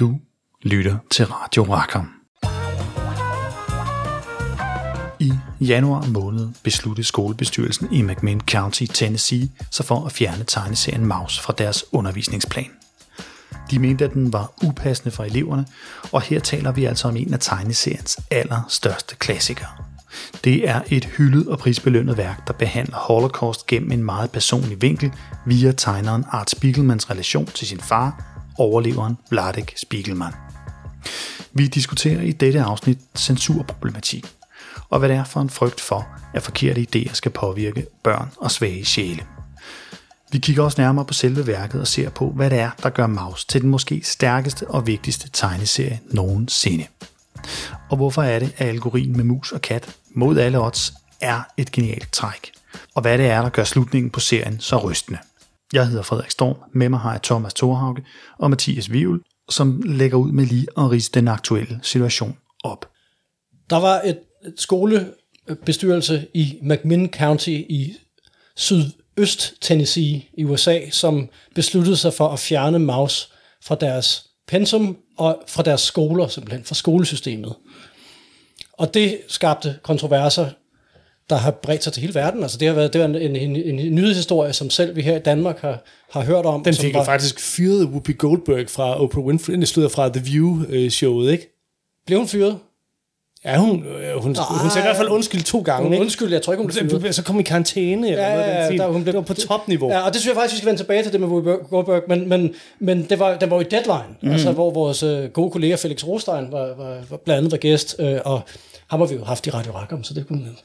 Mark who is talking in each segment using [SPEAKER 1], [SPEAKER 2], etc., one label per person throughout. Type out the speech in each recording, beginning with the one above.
[SPEAKER 1] Du lytter til Radio Rackham. I januar måned besluttede skolebestyrelsen i McMinn County, Tennessee, sig for at fjerne tegneserien Maus fra deres undervisningsplan. De mente, at den var upassende for eleverne, og her taler vi altså om en af tegneseriens allerstørste klassikere. Det er et hyldet og prisbelønnet værk, der behandler Holocaust gennem en meget personlig vinkel via tegneren Art Spiegelmans relation til sin far, overleveren Vladek Spiegelman. Vi diskuterer i dette afsnit censurproblematik, og hvad det er for en frygt for, at forkerte idéer skal påvirke børn og svage sjæle. Vi kigger også nærmere på selve værket og ser på, hvad det er, der gør Maus til den måske stærkeste og vigtigste tegneserie nogensinde. Og hvorfor er det, at algoritmen med mus og kat mod alle odds er et genialt træk? Og hvad det er, der gør slutningen på serien så rystende? Jeg hedder Frederik Storm, med mig har jeg Thomas Thorhauge og Mathias Vivel, som lægger ud med lige at rise den aktuelle situation op.
[SPEAKER 2] Der var et skolebestyrelse i McMinn County i sydøst Tennessee i USA, som besluttede sig for at fjerne Maus fra deres pensum og fra deres skoler, simpelthen fra skolesystemet. Og det skabte kontroverser, der har bredt sig til hele verden. Altså det har været det var en, en, en, en nyhedshistorie, som selv vi her i Danmark har, har hørt om.
[SPEAKER 3] Den fik
[SPEAKER 2] var,
[SPEAKER 3] jo faktisk fyret Whoopi Goldberg fra Oprah Winfrey, den stod fra The View-showet, ikke?
[SPEAKER 2] Blev hun fyret?
[SPEAKER 3] Ja, hun, øh, hun, hun sagde i hvert fald undskyld to gange,
[SPEAKER 2] Hun
[SPEAKER 3] ikke?
[SPEAKER 2] undskyld, jeg tror ikke, hun blev fyret.
[SPEAKER 3] Så, kom i karantæne, eller
[SPEAKER 2] Ja,
[SPEAKER 3] noget den
[SPEAKER 2] ja, der- hun blev-
[SPEAKER 3] det var på topniveau.
[SPEAKER 2] Ja, og det synes jeg faktisk, vi skal vende tilbage til det med Whoopi Goldberg, men, men, men det, var, det var jo i Deadline, mm. altså, hvor vores øh, gode kollega Felix Rostein var, var, var blandt andet var gæst, øh, og ham har vi jo haft i Radio Rackham, så det kunne man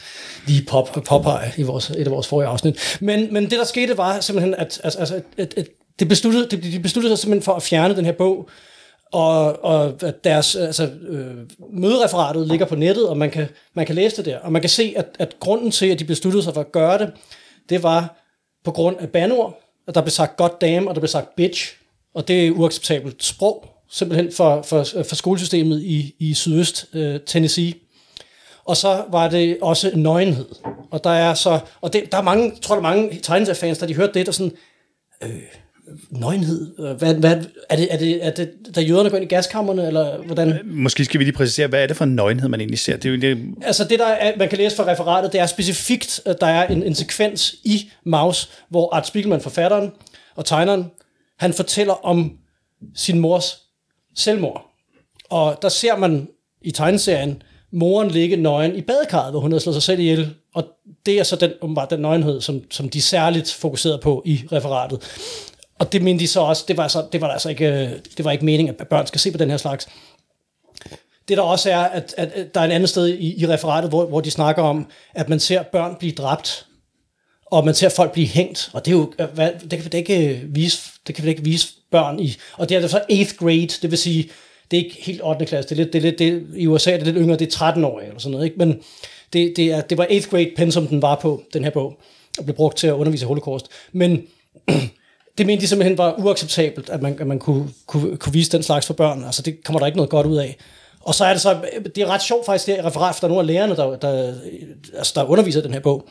[SPEAKER 2] lige pop, påpege i vores, et af vores forrige afsnit. Men, men det, der skete, var simpelthen, at, altså, altså, at, at det besluttede, de, de besluttede sig simpelthen for at fjerne den her bog, og, og at deres altså, øh, mødereferatet ligger på nettet, og man kan, man kan læse det der. Og man kan se, at, at grunden til, at de besluttede sig for at gøre det, det var på grund af banord, at der blev sagt god damn, og der blev sagt bitch, og det er uacceptabelt sprog, simpelthen for, for, for skolesystemet i, i sydøst øh, Tennessee. Og så var det også nøgenhed. Og der er så, og det, der er mange, jeg tror der er mange tegneseriefans, der de hørte det, der sådan, øh, nøgenhed, hvad, hvad, er, det, er, det, er det, da jøderne går ind i gaskammerne, eller hvordan?
[SPEAKER 1] Måske skal vi lige præcisere, hvad er det for en nøgenhed, man egentlig ser? Det er jo det,
[SPEAKER 2] Altså det, der er, man kan læse fra referatet, det er specifikt, at der er en, en sekvens i Maus, hvor Art Spiegelman, forfatteren og tegneren, han fortæller om sin mors selvmord. Og der ser man i tegneserien moren ligge nøgen i badekarret, hvor hun havde slået sig selv ihjel. Og det er så den, åbenbart den nøgenhed, som, som de særligt fokuserede på i referatet. Og det mente de så også, det var, så, det var altså ikke, øh, det var ikke meningen, at børn skal se på den her slags. Det der også er, at, at, at der er et andet sted i, i referatet, hvor, hvor de snakker om, at man ser børn blive dræbt, og man ser folk blive hængt, og det er jo, øh, hvad, det kan vi da ikke øh, vise, det kan vi da ikke vise børn i, og det er altså så 8th grade, det vil sige, det er ikke helt 8. klasse, det er lidt, det er lidt, det, i USA er det lidt yngre, det er 13 år eller sådan noget, ikke? men det, det, er, det var 8th grade pensum, den var på, den her bog, og blev brugt til at undervise i holocaust, men det mente de simpelthen var uacceptabelt, at man, at man kunne, kunne, kunne vise den slags for børn. Altså, det kommer der ikke noget godt ud af. Og så er det så, det er ret sjovt faktisk, det referat, for der er nogle af lærerne, der, der, altså, der underviser den her bog,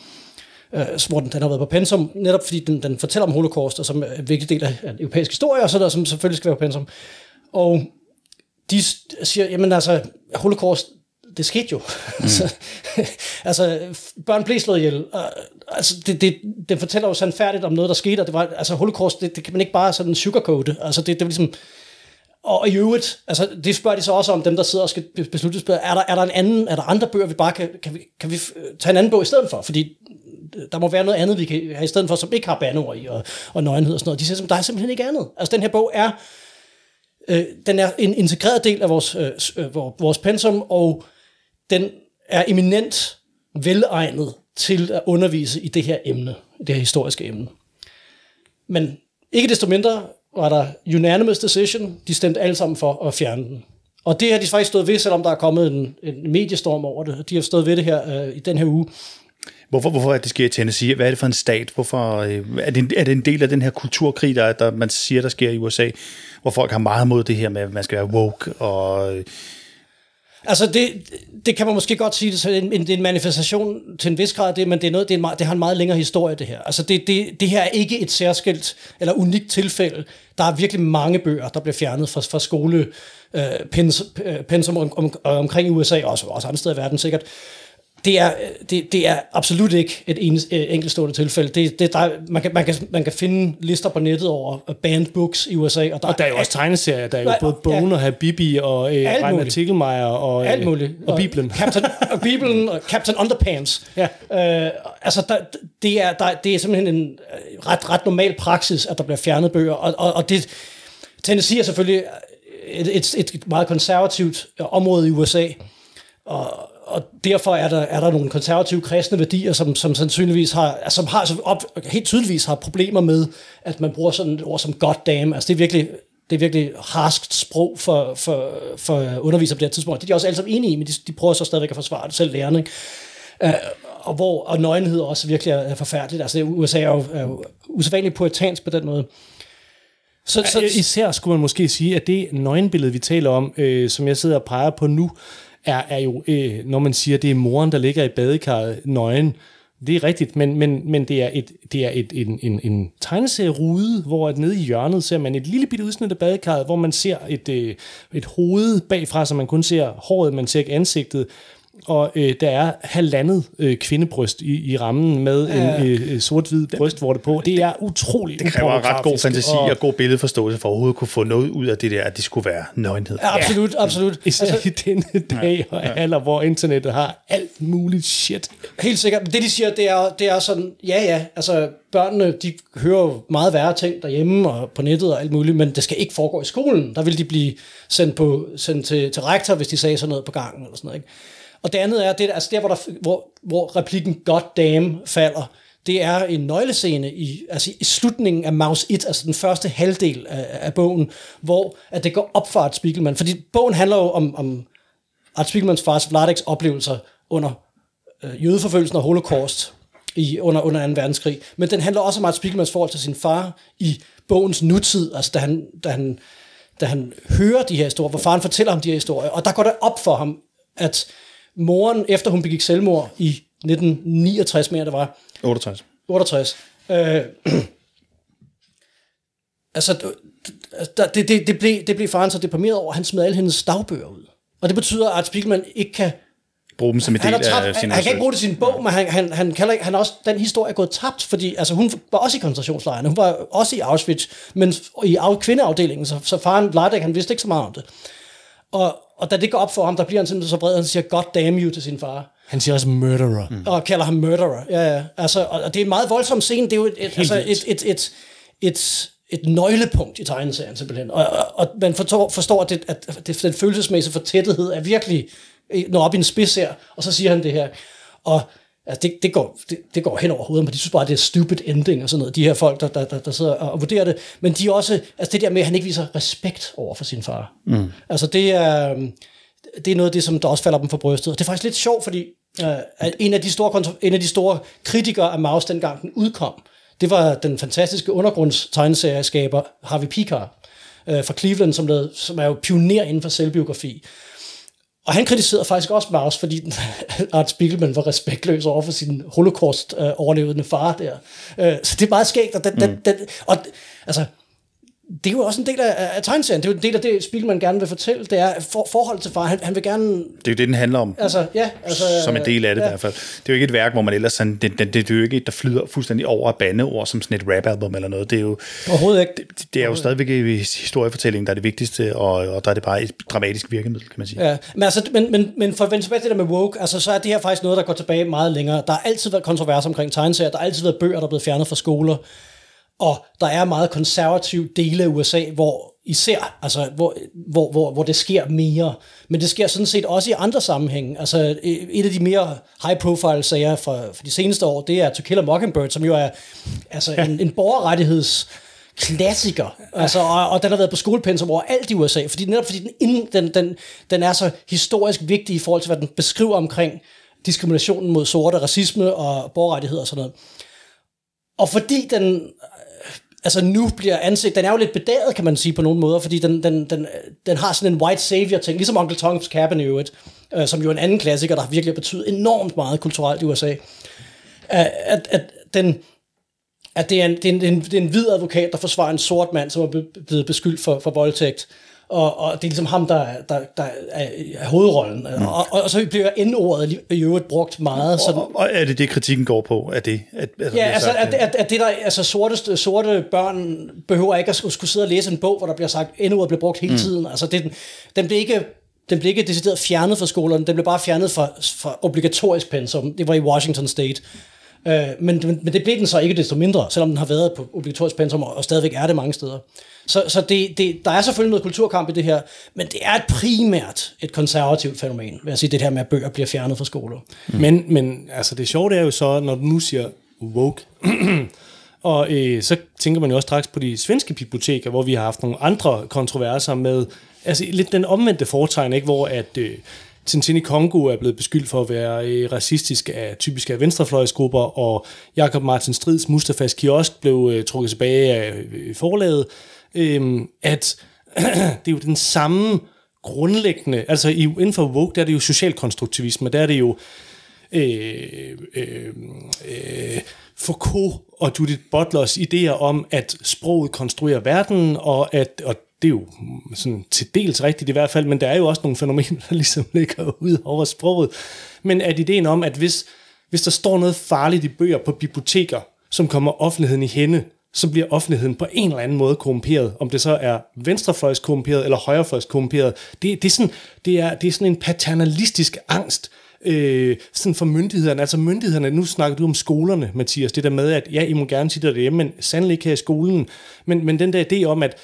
[SPEAKER 2] øh, hvor den, den har været på pensum, netop fordi den, den fortæller om holocaust, og som er en vigtig del af, af europæisk historie, og så der, som selvfølgelig skal være på pensum. Og de siger, jamen altså, holocaust, det skete jo. Mm. altså, altså, børn blev slået ihjel. Altså, det, det, det fortæller jo sandfærdigt om noget, der skete, og det var, altså, holocaust, det, det kan man ikke bare sådan sugarcoate. Altså, det, det er ligesom, og i øvrigt, altså, det spørger de så også om, dem der sidder og skal beslutte, er der, er der en anden, er der andre bøger, vi bare kan, kan vi, kan vi øh, tage en anden bog i stedet for? Fordi der må være noget andet, vi kan have i stedet for, som ikke har bandeord i, og, og nøgenhed og sådan noget. De siger, der er simpelthen ikke andet. Altså, den her bog er, øh, den er en integreret del af vores, øh, øh vores pensum, og den er eminent velegnet til at undervise i det her emne, det her historiske emne. Men ikke desto mindre var der unanimous decision. De stemte alle sammen for at fjerne den. Og det har de faktisk stået ved, selvom der er kommet en, en mediestorm over det. De har stået ved det her øh, i den her uge.
[SPEAKER 1] Hvorfor, hvorfor er det sker i Tennessee? Hvad er det for en stat? Hvorfor, øh, er, det en, er det en del af den her kulturkrig, der, der man siger, der sker i USA, hvor folk har meget mod det her med, at man skal være woke og... Øh,
[SPEAKER 2] altså, det, det kan man måske godt sige, det er en, det er en manifestation til en vis grad, det, men det, er noget, det, er en, meget- det har en meget længere historie, det her. Altså, det, det, det her er ikke et særskilt eller unikt tilfælde. Der er virkelig mange bøger, der bliver fjernet fra, fra skole, øh, pens, øh, pensum om, om, omkring i USA, og også, også andre steder i verden sikkert. Det er, det, det er absolut ikke et enes, øh, enkeltstående tilfælde. Det, det, der, man, kan, man, kan, man kan finde lister på nettet over banned books i USA. Og der,
[SPEAKER 3] Og der er jo også tegneserier. Der er jo
[SPEAKER 2] Nej,
[SPEAKER 3] både
[SPEAKER 2] ja.
[SPEAKER 3] Bone og Habibi og øh,
[SPEAKER 2] muligt.
[SPEAKER 3] Tikkelmeier og, øh,
[SPEAKER 2] alt muligt.
[SPEAKER 3] og Bibelen.
[SPEAKER 2] Captain, og Bibelen og Captain Underpants.
[SPEAKER 3] Ja.
[SPEAKER 2] Øh, altså, der, det, er, der, det er simpelthen en øh, ret, ret normal praksis, at der bliver fjernet bøger. Og, og, og det, Tennessee er selvfølgelig et, et, et meget konservativt øh, område i USA. Og, og derfor er der, er der nogle konservative kristne værdier, som, som sandsynligvis har, altså, som har som op, helt tydeligvis har problemer med, at man bruger sådan et ord som goddamn. Altså det er virkelig, det er virkelig harskt sprog for, for, for undervisere på det her tidspunkt. Det er de også alle sammen enige i, men de, de prøver så stadigvæk at forsvare det selv lærerne. Ikke? Uh, og hvor og nøgenhed også virkelig er, er forfærdeligt. Altså USA er jo, er jo usædvanligt poetansk på den måde. Så,
[SPEAKER 3] Så, især skulle man måske sige, at det nøgenbillede, vi taler om, øh, som jeg sidder og peger på nu, er, er jo, øh, når man siger, det er moren, der ligger i badekarret nøgen. Det er rigtigt, men, men, men det er, et, det er et, en, en, en tegneserierude, hvor at nede i hjørnet ser man et lille bitte udsnit af badekarret, hvor man ser et, øh, et hoved bagfra, så man kun ser håret, man ser ikke ansigtet. Og øh, der er halvandet øh, kvindebryst i, i rammen med ja. en øh, sort-hvid brystvorte på. Det er utroligt
[SPEAKER 1] Det kræver ret god fantasi
[SPEAKER 3] og-
[SPEAKER 1] og god billedforståelse for at overhovedet kunne få noget ud af det der, at det skulle være nøgenhed.
[SPEAKER 2] Ja, absolut, absolut.
[SPEAKER 3] Især altså, i denne dag og alder, hvor internettet har alt muligt shit.
[SPEAKER 2] Helt sikkert. Men det, de siger, det er, det er sådan, ja, ja, altså børnene, de hører jo meget værre ting derhjemme og på nettet og alt muligt, men det skal ikke foregå i skolen. Der vil de blive sendt, på, sendt til, til rektor, hvis de sagde sådan noget på gangen eller sådan noget. Ikke? Og det andet er, det, altså der, hvor, der, hvor, hvor replikken God damn falder, det er en nøglescene i, altså i slutningen af Maus 1, altså den første halvdel af, af bogen, hvor at det går op for Art Spiegelman. Fordi bogen handler jo om, om Art Spiegelmans fars Vladeks oplevelser under øh, jødeforfølgelsen og holocaust i, under, under 2. verdenskrig. Men den handler også om Art Spiegelmans forhold til sin far i bogens nutid, altså da han, da han, da han hører de her historier, hvor faren fortæller ham de her historier. Og der går det op for ham, at moren, efter hun begik selvmord i 1969, mere det var,
[SPEAKER 1] 68.
[SPEAKER 2] 68. Øh, altså, der- det, det, det, blev, det blev faren så deprimeret over, at han smed alle hendes dagbøger ud. Og det betyder, at Spiegelman ikke kan...
[SPEAKER 1] Bruge dem som en
[SPEAKER 2] Han,
[SPEAKER 1] del
[SPEAKER 2] har tabt,
[SPEAKER 1] af sin
[SPEAKER 2] han, kan ikke bruge det i sin bog, men han, han, han, ikke, han er også, den historie er gået tabt, fordi altså, hun var også i koncentrationslejrene, hun var også i Auschwitz, men i af, kvindeafdelingen, så, så faren Vladek, han vidste ikke så meget om det. Og, og da det går op for ham, der bliver han simpelthen så vred, at han siger, God damn you til sin far
[SPEAKER 3] Han siger også murderer. Mm.
[SPEAKER 2] og kalder ham murderer. Ja, ja. Altså, og og det er en meget voldsom scene. Det er jo et, et, altså, et, et, et, et, et nøglepunkt i tegneserien simpelthen. Og, og, og man forstår, forstår at, det, at det, den følelsesmæssige fortættethed er virkelig når op i en spids her, og så siger han det her. Og altså, det, det, går, det, det går hen over hovedet, men de synes bare, det er stupid ending og sådan noget, de her folk, der, der, der, der sidder og vurderer det. Men de er også, altså det der med, at han ikke viser respekt over for sin far. Mm. Altså det er, det er noget af det, som der også falder dem for brystet. Og det er faktisk lidt sjovt, fordi øh, at en, af de store, en af de store kritikere af Maus, dengang den udkom, det var den fantastiske undergrundstegneserieskaber Harvey Pekar øh, fra Cleveland, som, lavede, som er jo pioner inden for selvbiografi. Og han kritiserede faktisk også Maus, fordi Art Spiegelman var respektløs over for sin holocaust-overlevende far der. Øh, så det er meget skægt, og, den, den, den, og altså, det er jo også en del af, af tegneserien. Det er jo en del af det, Spiegelman gerne vil fortælle. Det er for, forhold til far. Han, han vil gerne...
[SPEAKER 1] Det er jo det, den handler om.
[SPEAKER 2] Altså, ja, altså,
[SPEAKER 1] som en del af det
[SPEAKER 2] ja.
[SPEAKER 1] i hvert fald. Det er jo ikke et værk, hvor man ellers sådan, det, det, det, er jo ikke et, der flyder fuldstændig over af bandeord, som sådan et rap-album eller noget. Det er jo,
[SPEAKER 2] Overhovedet ikke.
[SPEAKER 1] det, det er jo stadigvæk i historiefortællingen, der er det vigtigste, og, og der er det bare et dramatisk virkemiddel, kan man sige.
[SPEAKER 2] Ja, men, altså, men, men, men for at vende tilbage til det der med woke, altså, så er det her faktisk noget, der går tilbage meget længere. Der har altid været kontrovers omkring tegneserier, der har altid været bøger, der er blevet fjernet fra skoler, og der er meget konservative dele af USA, hvor især, altså, hvor, hvor, hvor, hvor det sker mere. Men det sker sådan set også i andre sammenhænge. Altså, et af de mere high-profile sager fra, fra de seneste år, det er To Kill a Mockingbird, som jo er altså, en, en borgerrettigheds klassiker, altså, og, og den har været på skolepensum over alt i USA, fordi netop fordi den, den, den, den er så historisk vigtig i forhold til, hvad den beskriver omkring diskriminationen mod sorte, racisme og borgerrettigheder og sådan noget. Og fordi den altså nu bliver ansigt, den er jo lidt bedaget, kan man sige på nogle måder, fordi den, den, den, den har sådan en white savior ting, ligesom Uncle Tom's Cabin i øvrigt, øh, som jo er en anden klassiker, der virkelig har betydet enormt meget kulturelt i USA. At, at, at den, at det er, en, det, er en, det, er en, det er en hvid advokat, der forsvarer en sort mand, som er blevet beskyldt for, for voldtægt. Og, og det er ligesom ham, der, der, der er, er hovedrollen. Mm. Og, og, og så bliver N-ordet i øvrigt brugt meget.
[SPEAKER 1] Sådan. Og, og er det det, kritikken går på? Er det, at,
[SPEAKER 2] at ja, altså, sagt, at, at, at det der, altså sorte, sorte børn behøver ikke at skulle, skulle sidde og læse en bog, hvor der bliver sagt, N-ordet bliver brugt hele mm. tiden. Altså, det, den bliver ikke den blev ikke decideret fjernet fra skolerne, den blev bare fjernet fra, fra obligatorisk pensum. Det var i Washington State. Øh, men, men, men det blev den så ikke desto mindre, selvom den har været på obligatorisk pensum, og stadigvæk er det mange steder. Så, så det, det, der er selvfølgelig noget kulturkamp i det her, men det er et primært et konservativt fænomen, vil jeg sige, det her med, at bøger bliver fjernet fra skoler.
[SPEAKER 3] Mm. Men, men altså det sjove er jo så, når du nu siger woke, og øh, så tænker man jo også straks på de svenske biblioteker, hvor vi har haft nogle andre kontroverser med, altså lidt den omvendte foretegn, ikke? hvor at... Øh, Tintini Kongo er blevet beskyldt for at være øh, racistisk af typisk af venstrefløjsgrupper, og Jakob Martin Strids Mustafas kiosk blev øh, trukket tilbage af øh, forlaget, øh, at det er jo den samme grundlæggende, altså i, inden for woke, der er det jo socialkonstruktivisme, der er det jo øh, øh, øh, Foucault og Judith Butlers idéer om, at sproget konstruerer verden, og at og det er jo sådan til dels rigtigt i hvert fald, men der er jo også nogle fænomener, der ligesom ligger ud over sproget. Men at ideen om, at hvis, hvis der står noget farligt i bøger på biblioteker, som kommer offentligheden i hende, så bliver offentligheden på en eller anden måde korrumperet. Om det så er venstrefløjskorrumperet eller højrefløjskorrumperet. Det, det, er sådan, det, er, det er sådan en paternalistisk angst, øh, sådan for myndighederne. Altså myndighederne, nu snakker du om skolerne, Mathias, det der med, at ja, I må gerne sige det derhjemme, men sandelig ikke her i skolen. Men, men den der idé om, at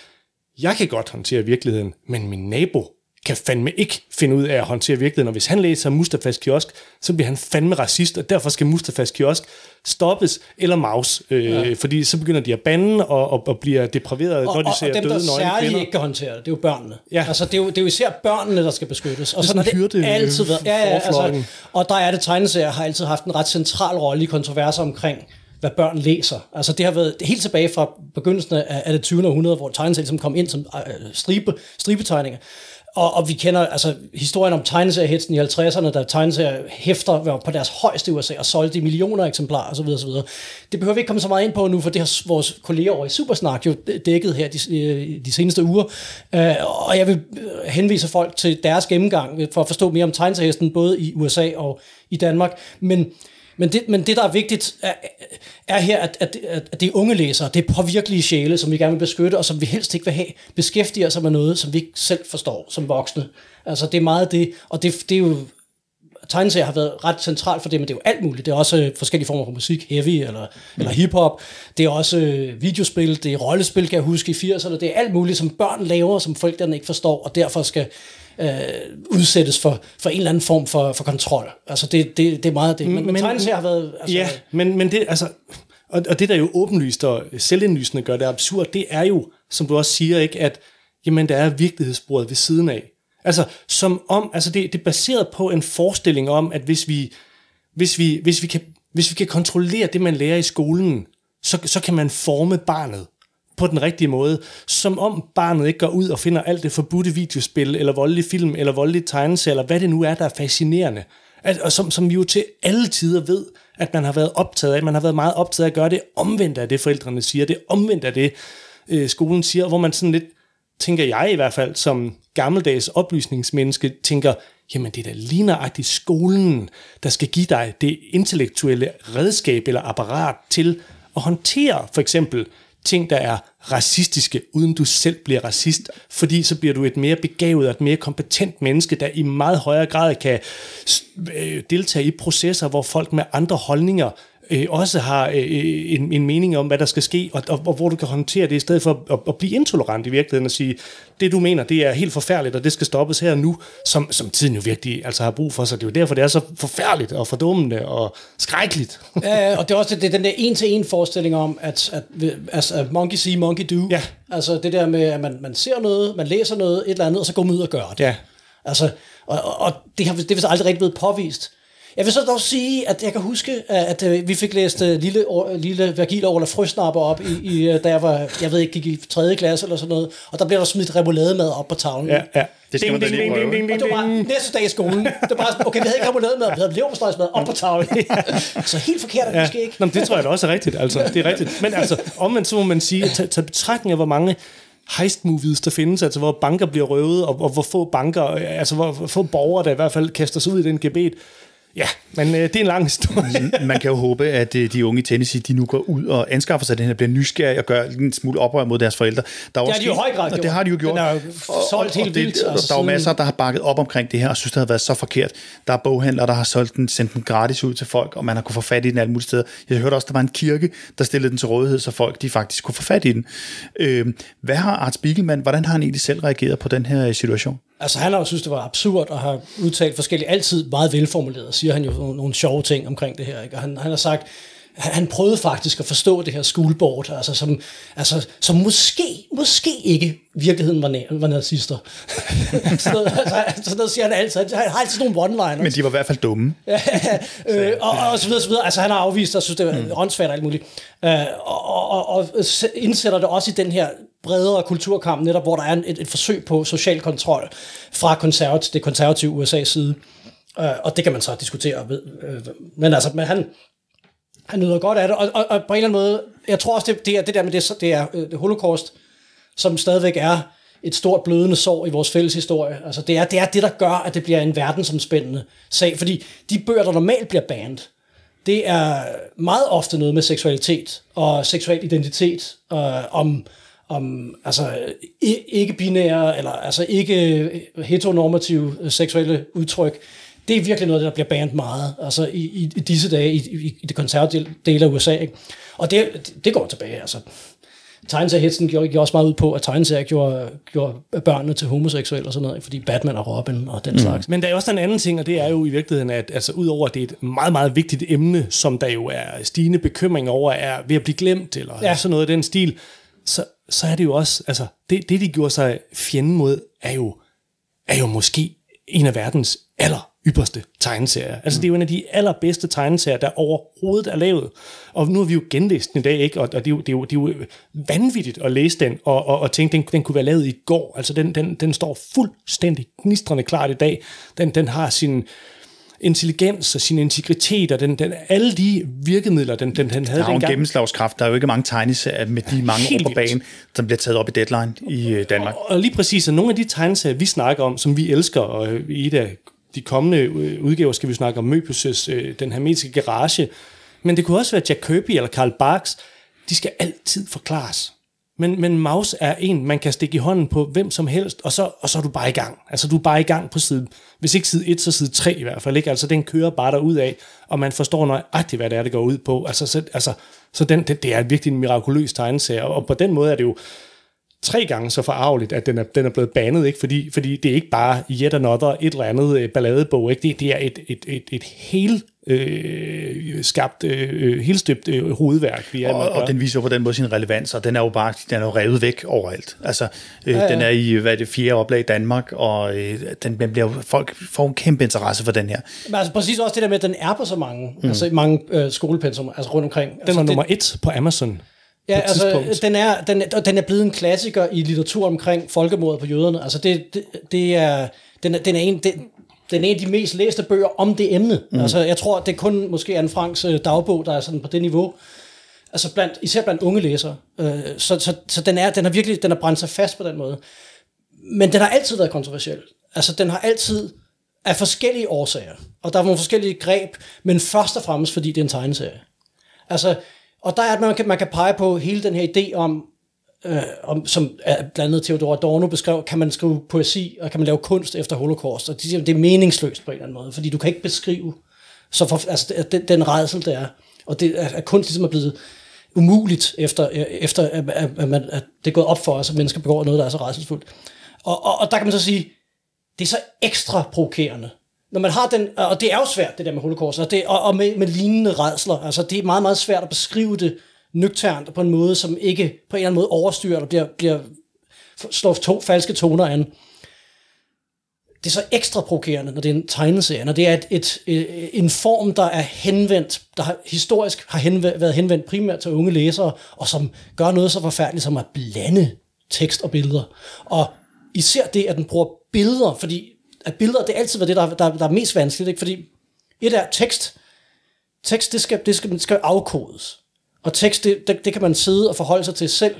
[SPEAKER 3] jeg kan godt håndtere virkeligheden, men min nabo kan fandme ikke finde ud af at håndtere virkeligheden. Og hvis han læser Mustafas kiosk, så bliver han fandme racist, og derfor skal Mustafas kiosk stoppes eller maus. Øh, ja. Fordi så begynder de at bande og, og, og bliver depraveret,
[SPEAKER 2] og,
[SPEAKER 3] når de ser
[SPEAKER 2] og dem,
[SPEAKER 3] døde
[SPEAKER 2] der særligt ikke kan håndtere det, det er jo børnene.
[SPEAKER 3] Ja.
[SPEAKER 2] Altså, det, er jo, det er jo især børnene, der skal beskyttes. Og
[SPEAKER 3] sådan har det
[SPEAKER 2] altid været. Ja, ja, altså, og der er det tegneserier, har altid haft en ret central rolle i kontroverser omkring hvad børn læser. Altså det har været helt tilbage fra begyndelsen af, af det 20. århundrede, hvor tegneserier som kom ind som øh, stribe, stribetegninger. Og, og vi kender altså historien om tegneseriehetsen i 50'erne, da tegneseriehæfter var på deres højeste i USA og solgte i millioner eksemplarer osv. osv. Det behøver vi ikke komme så meget ind på nu, for det har vores kolleger over i Supersnak jo dækket her de, øh, de seneste uger. Øh, og jeg vil øh, henvise folk til deres gennemgang for at forstå mere om tegneseriehesten, både i USA og i Danmark. Men men det, men det, der er vigtigt, er, er her, at, at, at det er unge læsere, det er påvirkelige sjæle, som vi gerne vil beskytte, og som vi helst ikke vil have, beskæftiger sig med noget, som vi ikke selv forstår som voksne. Altså, det er meget det, og det, det er jo tegneserier har været ret centralt for det, men det er jo alt muligt. Det er også øh, forskellige former for musik, heavy eller, mm. eller hiphop. Det er også øh, videospil, det er rollespil, kan jeg huske i 80'erne. Det er alt muligt, som børn laver, som forældrene ikke forstår, og derfor skal øh, udsættes for, for en eller anden form for, for kontrol. Altså det, det, det er meget det. Men, men, men tegneserier har været... Altså,
[SPEAKER 3] ja, men, men det, altså, og, og det der jo åbenlyst og selvindlysende gør det absurd, det er jo, som du også siger, ikke, at jamen, der er virkelighedsbordet ved siden af. Altså, som om, altså det, det er baseret på en forestilling om, at hvis vi, hvis vi, hvis vi, kan, hvis vi kan kontrollere det, man lærer i skolen, så, så kan man forme barnet på den rigtige måde, som om barnet ikke går ud og finder alt det forbudte videospil, eller voldelige film, eller voldelige tegneserier, eller hvad det nu er, der er fascinerende. At, og som, som vi jo til alle tider ved, at man har været optaget af. Man har været meget optaget af at gøre det omvendt af det, forældrene siger. Det omvendt af det, øh, skolen siger, hvor man sådan lidt, tænker jeg i hvert fald, som gammeldags oplysningsmenneske, tænker, jamen det er da lige nøjagtigt skolen, der skal give dig det intellektuelle redskab eller apparat til at håndtere for eksempel ting, der er racistiske, uden du selv bliver racist, fordi så bliver du et mere begavet og et mere kompetent menneske, der i meget højere grad kan øh, deltage i processer, hvor folk med andre holdninger øh, også har øh, en, en mening om, hvad der skal ske, og, og, og hvor du kan håndtere det, i stedet for at, at blive intolerant i virkeligheden og sige, det du mener, det er helt forfærdeligt, og det skal stoppes her nu, som, som tiden jo virkelig altså har brug for, så det er jo derfor, det er så forfærdeligt og fordummende og skrækkeligt.
[SPEAKER 2] ja, og det er også det, den der en-til-en forestilling om, at, at, at, at monkey see, monkey do.
[SPEAKER 3] Ja.
[SPEAKER 2] Altså det der med, at man, man ser noget, man læser noget, et eller andet, og så går man ud og gør det.
[SPEAKER 3] Ja.
[SPEAKER 2] Altså, og, og det, har, det er vist aldrig rigtig blevet påvist. Jeg vil så dog sige, at jeg kan huske, at, at vi fik læst uh, lille, lille Virgil over frøsnapper op, i, i, da jeg var, jeg ved ikke, gik i 3. klasse eller sådan noget, og der blev der smidt remoulademad op på tavlen.
[SPEAKER 3] Ja, ja.
[SPEAKER 1] Det skal man da lige prøve.
[SPEAKER 2] Og det var næste dag i skolen. Det var bare sådan, okay, vi havde ikke remoulademad, vi havde leverpostejsmad op på tavlen. så helt forkert er det
[SPEAKER 3] Ja.
[SPEAKER 2] måske ikke.
[SPEAKER 3] Nå, men det tror jeg da også er rigtigt. Altså, det er rigtigt. Men altså, omvendt så må man sige, at tage, betragtning af, hvor mange heist-movies, der findes, altså hvor banker bliver røvet, og, og hvor få banker, øh, altså hvor, hvor få borgere, der i hvert fald kaster sig ud i den gebet. Ja, men øh, det er en lang historie.
[SPEAKER 1] Man kan jo håbe, at øh, de unge i Tennessee, de nu går ud og anskaffer sig den her, bliver nysgerrige og gør en smule oprør mod deres forældre. Der er
[SPEAKER 2] Det har de jo i høj grad
[SPEAKER 1] og
[SPEAKER 2] gjort.
[SPEAKER 1] det har de jo gjort.
[SPEAKER 2] Den er jo solgt helt
[SPEAKER 1] det,
[SPEAKER 2] vildt,
[SPEAKER 1] og
[SPEAKER 2] altså
[SPEAKER 1] der er jo
[SPEAKER 2] siden-
[SPEAKER 1] masser, der har bakket op omkring det her, og synes, det har været så forkert. Der er boghandlere, der har solgt den, sendt den gratis ud til folk, og man har kunne få fat i den alle mulige steder. Jeg hørte også, der var en kirke, der stillede den til rådighed, så folk de faktisk kunne få fat i den. Øh, hvad har Art Spiegelman, hvordan har han egentlig selv reageret på den her situation?
[SPEAKER 2] Altså han har jo synes, det var absurd, og har udtalt forskellige, altid meget velformuleret, siger han jo nogle, nogle sjove ting omkring det her. Ikke? Og han, han har sagt, han, prøvede faktisk at forstå det her schoolboard, altså som, altså, som måske, måske ikke virkeligheden var, na- var nazister. sådan, noget, altså, sådan noget siger han altid. Han har altid nogle one-liners.
[SPEAKER 1] Men de var i hvert fald dumme.
[SPEAKER 2] øh, og, og så videre, så videre. Altså han har afvist, og synes, det er mm. åndssvagt og alt muligt. Øh, og, og, og indsætter det også i den her bredere kulturkamp, netop hvor der er et, et forsøg på social kontrol fra konservativ, det konservative USA's side. Øh, Øh, og det kan man så diskutere. Ved, øh, men altså, men han, han nyder godt af det, og, og, og på en eller anden måde, jeg tror også, det, det er det der med det, det er øh, det holocaust, som stadigvæk er et stort blødende sår i vores fælles historie. Altså det er, det er det, der gør, at det bliver en verdensomspændende sag, fordi de bøger, der normalt bliver banned, det er meget ofte noget med seksualitet og seksuel identitet, øh, om, om altså, ikke-binære, eller altså ikke øh, heteronormative øh, seksuelle udtryk. Det er virkelig noget, der bliver bandet meget altså i, i, i disse dage i, i, i det konservative del af USA. Ikke? Og det, det går tilbage. Altså. Tegneseriehetsen gjorde, gjorde også meget ud på, at tegneserier gjorde, gjorde børnene til homoseksuelle og sådan noget, ikke? fordi Batman og Robin og den mm. slags.
[SPEAKER 3] Men der er også en anden ting, og det er jo i virkeligheden, at altså, udover at det er et meget, meget vigtigt emne, som der jo er stigende bekymring over, er ved at blive glemt, eller
[SPEAKER 2] Ja.
[SPEAKER 3] ja. sådan noget af den stil, så, så er det jo også, altså, det, det de gjorde sig fjende mod, er jo, er jo måske en af verdens aller ypperste tegneserier. Altså det er jo en af de allerbedste tegneserier, der overhovedet er lavet. Og nu har vi jo genlæst den i dag, ikke? Og, og det, er jo, det, er jo, det er jo vanvittigt at læse den, og, og, og tænke, den, den kunne være lavet i går. Altså den, den, den står fuldstændig gnistrende klart i dag. Den, den har sin intelligens og sin integritet, og den, den, alle de virkemidler, den, den, den havde
[SPEAKER 1] Der er en gennemslagskraft. Der er jo ikke mange tegneserier med de mange
[SPEAKER 3] Helt
[SPEAKER 1] år på banen, som bliver taget op i deadline i øh, Danmark.
[SPEAKER 3] Og lige præcis, at nogle af de tegneserier, vi snakker om, som vi elsker, og øh, i et af de kommende øh, udgaver skal vi snakke om Møbius' øh, Den hermetiske garage, men det kunne også være Jack Kirby eller Karl Barks, de skal altid forklares. Men, men mouse er en, man kan stikke i hånden på hvem som helst, og så, og så er du bare i gang. Altså du er bare i gang på side, hvis ikke side 1, så side 3 i hvert fald. Ikke? Altså den kører bare derud af, og man forstår nøjagtigt, hvad det er, det går ud på. Altså, så, altså, så den, det, det er virkelig en mirakuløs tegneserie, og på den måde er det jo, tre gange så forarveligt, at den er, den er blevet banet, ikke? Fordi, fordi det er ikke bare yet another, et eller andet øh, balladebog, ikke? Det, det er et, et, et, et helt øh, skabt, øh, helstøbt øh, hovedværk, vi er
[SPEAKER 1] Og, og den viser jo på den måde sin relevans, og den er jo bare den er jo revet væk overalt. Altså, øh, ja, ja. den er i hvad er det fjerde oplag i Danmark, og øh, den, den bliver folk får en kæmpe interesse for den her.
[SPEAKER 2] Men altså præcis også det der med, at den er på så mange, mm. altså i mange øh, skolepensum, altså rundt omkring.
[SPEAKER 3] Den
[SPEAKER 2] altså,
[SPEAKER 3] var
[SPEAKER 2] det,
[SPEAKER 3] nummer et på Amazon.
[SPEAKER 2] Ja, altså,
[SPEAKER 3] tidspunkt.
[SPEAKER 2] den er, den, er- og den er blevet en klassiker i litteratur omkring folkemordet på jøderne. Altså, det, det, det er, den, er, den, er en, den, den er en af de mest læste bøger om det emne. Mm. Altså, jeg tror, det er kun måske Anne Franks øh, dagbog, der er sådan på det niveau. Altså, blandt, især blandt unge læsere. Øh, så så, så den, er, den har virkelig den har brændt sig fast på den måde. Men den har altid været kontroversiel. Altså, den har altid af forskellige årsager. Og der er nogle forskellige greb, men først og fremmest, fordi det er en tegneserie. Altså, og der er, at man kan, man kan pege på hele den her idé om, øh, om som er blandt andet Theodor Adorno beskrev, kan man skrive poesi, og kan man lave kunst efter holocaust, og de siger, det er meningsløst på en eller anden måde, fordi du kan ikke beskrive så for, altså, den, den redsel, der er, og det er, at kunst ligesom er blevet umuligt, efter, øh, efter at, at, at, man, at det er gået op for os, at mennesker begår noget, der er så redselsfuldt. Og, og, og der kan man så sige, det er så ekstra provokerende. Når man har den, øh, og det er jo svært, det der med holocaust, og, det, og, og med, med lignende redsler, altså det er meget, meget svært at beskrive det nøgternt på en måde, som ikke på en eller anden måde overstyrer, eller bliver, bliver slår to falske toner an. det er så ekstra provokerende, når det er en tegneserie, når det er et, et, et, en form, der er henvendt, der har, historisk har henvendt, været henvendt primært til unge læsere, og som gør noget så forfærdeligt som at blande tekst og billeder. Og især det, at den bruger billeder, fordi at billeder, det er altid det, der, der, der er mest vanskeligt, ikke? fordi et er tekst, tekst, det skal, det skal, det skal afkodes. Og tekst, det, det, det kan man sidde og forholde sig til selv,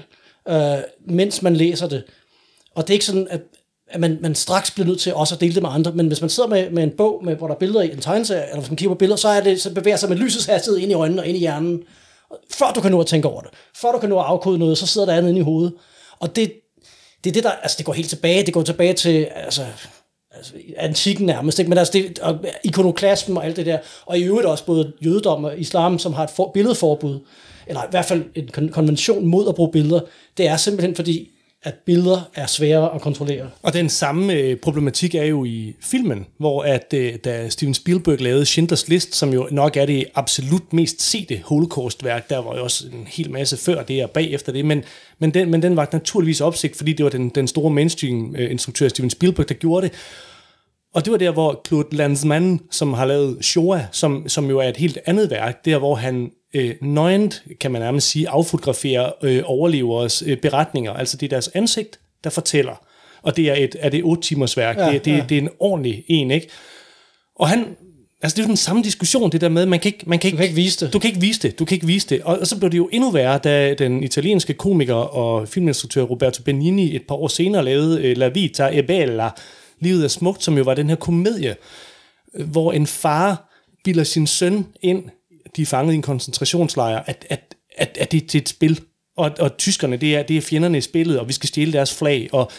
[SPEAKER 2] øh, mens man læser det. Og det er ikke sådan, at, at man, man straks bliver nødt til også at dele det med andre. Men hvis man sidder med, med en bog, med, hvor der er billeder i en tegneserie, eller hvis man kigger på billeder, så, er det, så bevæger sig med lysets hastighed ind i øjnene og ind i hjernen. Før du kan nå at tænke over det. Før du kan nå at afkode noget, så sidder der andet inde i hovedet. Og det, det er det, der, altså det går helt tilbage. Det går tilbage til, altså, altså antikken nærmest, ikke? men altså det, og ikonoklasmen og alt det der, og i øvrigt også både jødedom og islam, som har et for, billedforbud, eller i hvert fald en konvention mod at bruge billeder, det er simpelthen fordi, at billeder er svære at kontrollere.
[SPEAKER 3] Og den samme øh, problematik er jo i filmen, hvor at øh, da Steven Spielberg lavede Schindlers List, som jo nok er det absolut mest sete holocaustværk, der var jo også en hel masse før det og bagefter det, men, men, den, men den var naturligvis opsigt, fordi det var den, den store mainstream-instruktør øh, Steven Spielberg, der gjorde det. Og det var der, hvor Claude Lanzmann, som har lavet Shoah, som, som jo er et helt andet værk, der hvor han øh, nøgent, kan man nærmest sige, affotograferer øh, overlevers øh, beretninger. Altså det er deres ansigt, der fortæller. Og det er et, er det 8 timers værk. Ja, det, det, ja. det er en ordentlig en, ikke? Og han, Altså, det er jo den samme diskussion, det der med, man kan ikke, man kan ikke,
[SPEAKER 2] du kan ikke vise det.
[SPEAKER 3] Du kan ikke vise det, du kan ikke vise det. Og, og så blev det jo endnu værre, da den italienske komiker og filminstruktør Roberto Benigni et par år senere lavede uh, La Vita e Bella, Livet er smukt, som jo var den her komedie, øh, hvor en far bilder sin søn ind, de er fanget i en koncentrationslejr, at, at, at, at det, det er et spil. Og, og tyskerne, det er, det er fjenderne i spillet, og vi skal stjæle deres flag. Og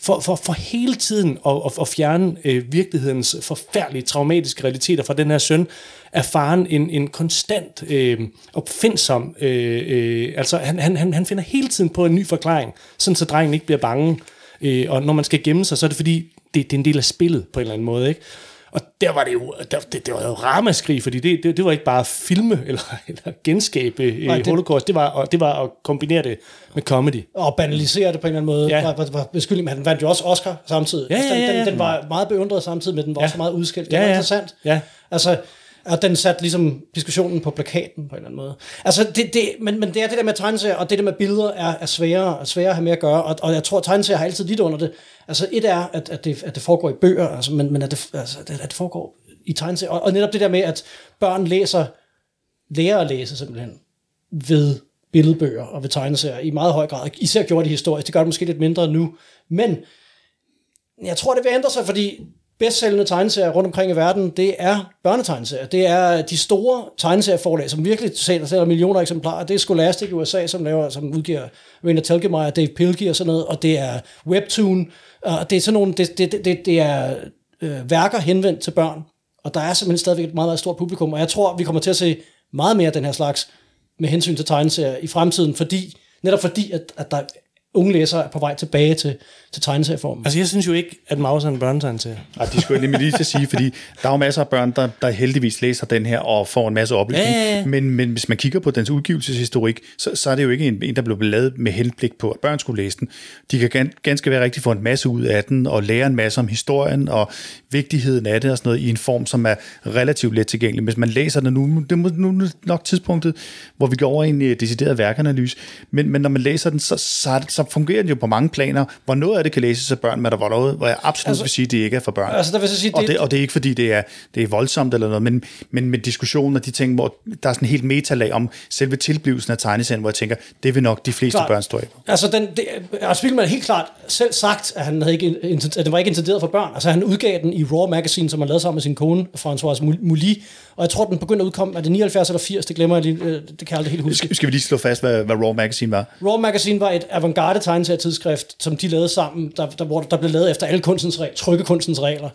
[SPEAKER 3] for, for, for hele tiden at, at, at fjerne øh, virkelighedens forfærdelige, traumatiske realiteter fra den her søn, er faren en, en konstant øh, opfindsom. Øh, øh, altså, han, han, han finder hele tiden på en ny forklaring, sådan så drengen ikke bliver bange. Øh, og når man skal gemme sig, så er det fordi, det, det er en del af spillet på en eller anden måde, ikke? Og der var det jo, der, det, det var jo ramaskrig, fordi det, det, det var ikke bare at filme eller, eller genskabe øh, Nej, det, holocaust, det var, det var at kombinere det med comedy.
[SPEAKER 2] Og banalisere det på en eller anden måde. Ja. Var, var, var beskyldning, men han vandt jo også Oscar samtidig.
[SPEAKER 3] Ja, ja, ja, ja.
[SPEAKER 2] Altså, den, den, den var meget beundret samtidig, men den var ja. også meget udskilt. Det
[SPEAKER 3] ja,
[SPEAKER 2] var
[SPEAKER 3] ja.
[SPEAKER 2] interessant.
[SPEAKER 3] Ja.
[SPEAKER 2] Altså, og den satte ligesom diskussionen på plakaten på en eller anden måde. Altså, det, det, men, men det er det der med tegneserier, og det der med billeder er, er sværere, er sværere at have med at gøre, og, og jeg tror, at tegneserier har altid lidt under det. Altså, et er, at, at, det, at det foregår i bøger, altså, men, men at, det, altså, at det foregår i tegneserier. Og, og netop det der med, at børn læser, lærer at læse simpelthen ved billedbøger og ved tegneserier i meget høj grad. Især gjorde det historisk. Det gør det måske lidt mindre nu. Men jeg tror, det vil ændre sig, fordi bedstsælgende tegneserier rundt omkring i verden, det er børnetegneserier. Det er øh, de store tegneserieforlag, som virkelig sælger, sælger millioner eksemplarer. Det er Scholastic i USA, som, laver, som udgiver Rainer Telgemeier, Dave Pilkey og sådan noget, og det er Webtoon, og det er sådan nogle, det, det, det, det er øh, værker henvendt til børn, og der er simpelthen stadigvæk et meget, meget stort publikum, og jeg tror, vi kommer til at se meget mere af den her slags med hensyn til tegneserier i fremtiden, fordi, netop fordi, at, at der unge læsere er på vej tilbage til, til tegneserieformen.
[SPEAKER 3] Altså, jeg synes jo ikke, at Maus er en børnetegneserie.
[SPEAKER 1] Nej, det skulle jeg lige, lige til at sige, fordi der er jo masser af børn, der, der heldigvis læser den her og får en masse oplysning.
[SPEAKER 3] Ja, ja, ja.
[SPEAKER 1] Men, men hvis man kigger på dens udgivelseshistorik, så, så er det jo ikke en, en, der blev lavet med henblik på, at børn skulle læse den. De kan gan, ganske være rigtig få en masse ud af den, og lære en masse om historien og vigtigheden af det og sådan noget, i en form, som er relativt let tilgængelig. Hvis man læser den nu, det er nu nok tidspunktet, hvor vi går over i en uh, decideret værkanalyse, men, men når man læser den, så, så, så fungerer den jo på mange planer, hvor noget af det kan læses af børn, men der var noget, hvor jeg absolut altså, vil sige, at det ikke er for børn.
[SPEAKER 2] Altså, der vil så sige,
[SPEAKER 1] og,
[SPEAKER 2] det,
[SPEAKER 1] og det er ikke fordi, det er, det er voldsomt eller noget, men, men med diskussionen og de ting, hvor der er sådan en helt metalag om selve tilblivelsen af tegneserien, hvor jeg tænker, det vil nok de fleste børn stå af på.
[SPEAKER 2] Altså, den, det, og Spielmann helt klart selv sagt, at, han havde ikke, at den var ikke intenderet for børn. Altså, han udgav den i Raw Magazine, som han lavede sammen med sin kone, François Mouly, og jeg tror, den begyndte at udkomme, er det 79 eller 80, det glemmer jeg lige, øh, det kan jeg aldrig helt huske.
[SPEAKER 1] Skal, skal vi lige slå fast, hvad, hvad Raw Magazine var?
[SPEAKER 2] Raw Magazine var et avantgarde tegneserietidsskrift, som de lavede sammen, der, der, hvor der blev lavet efter alle kunstens regler, trykkekunstens regler,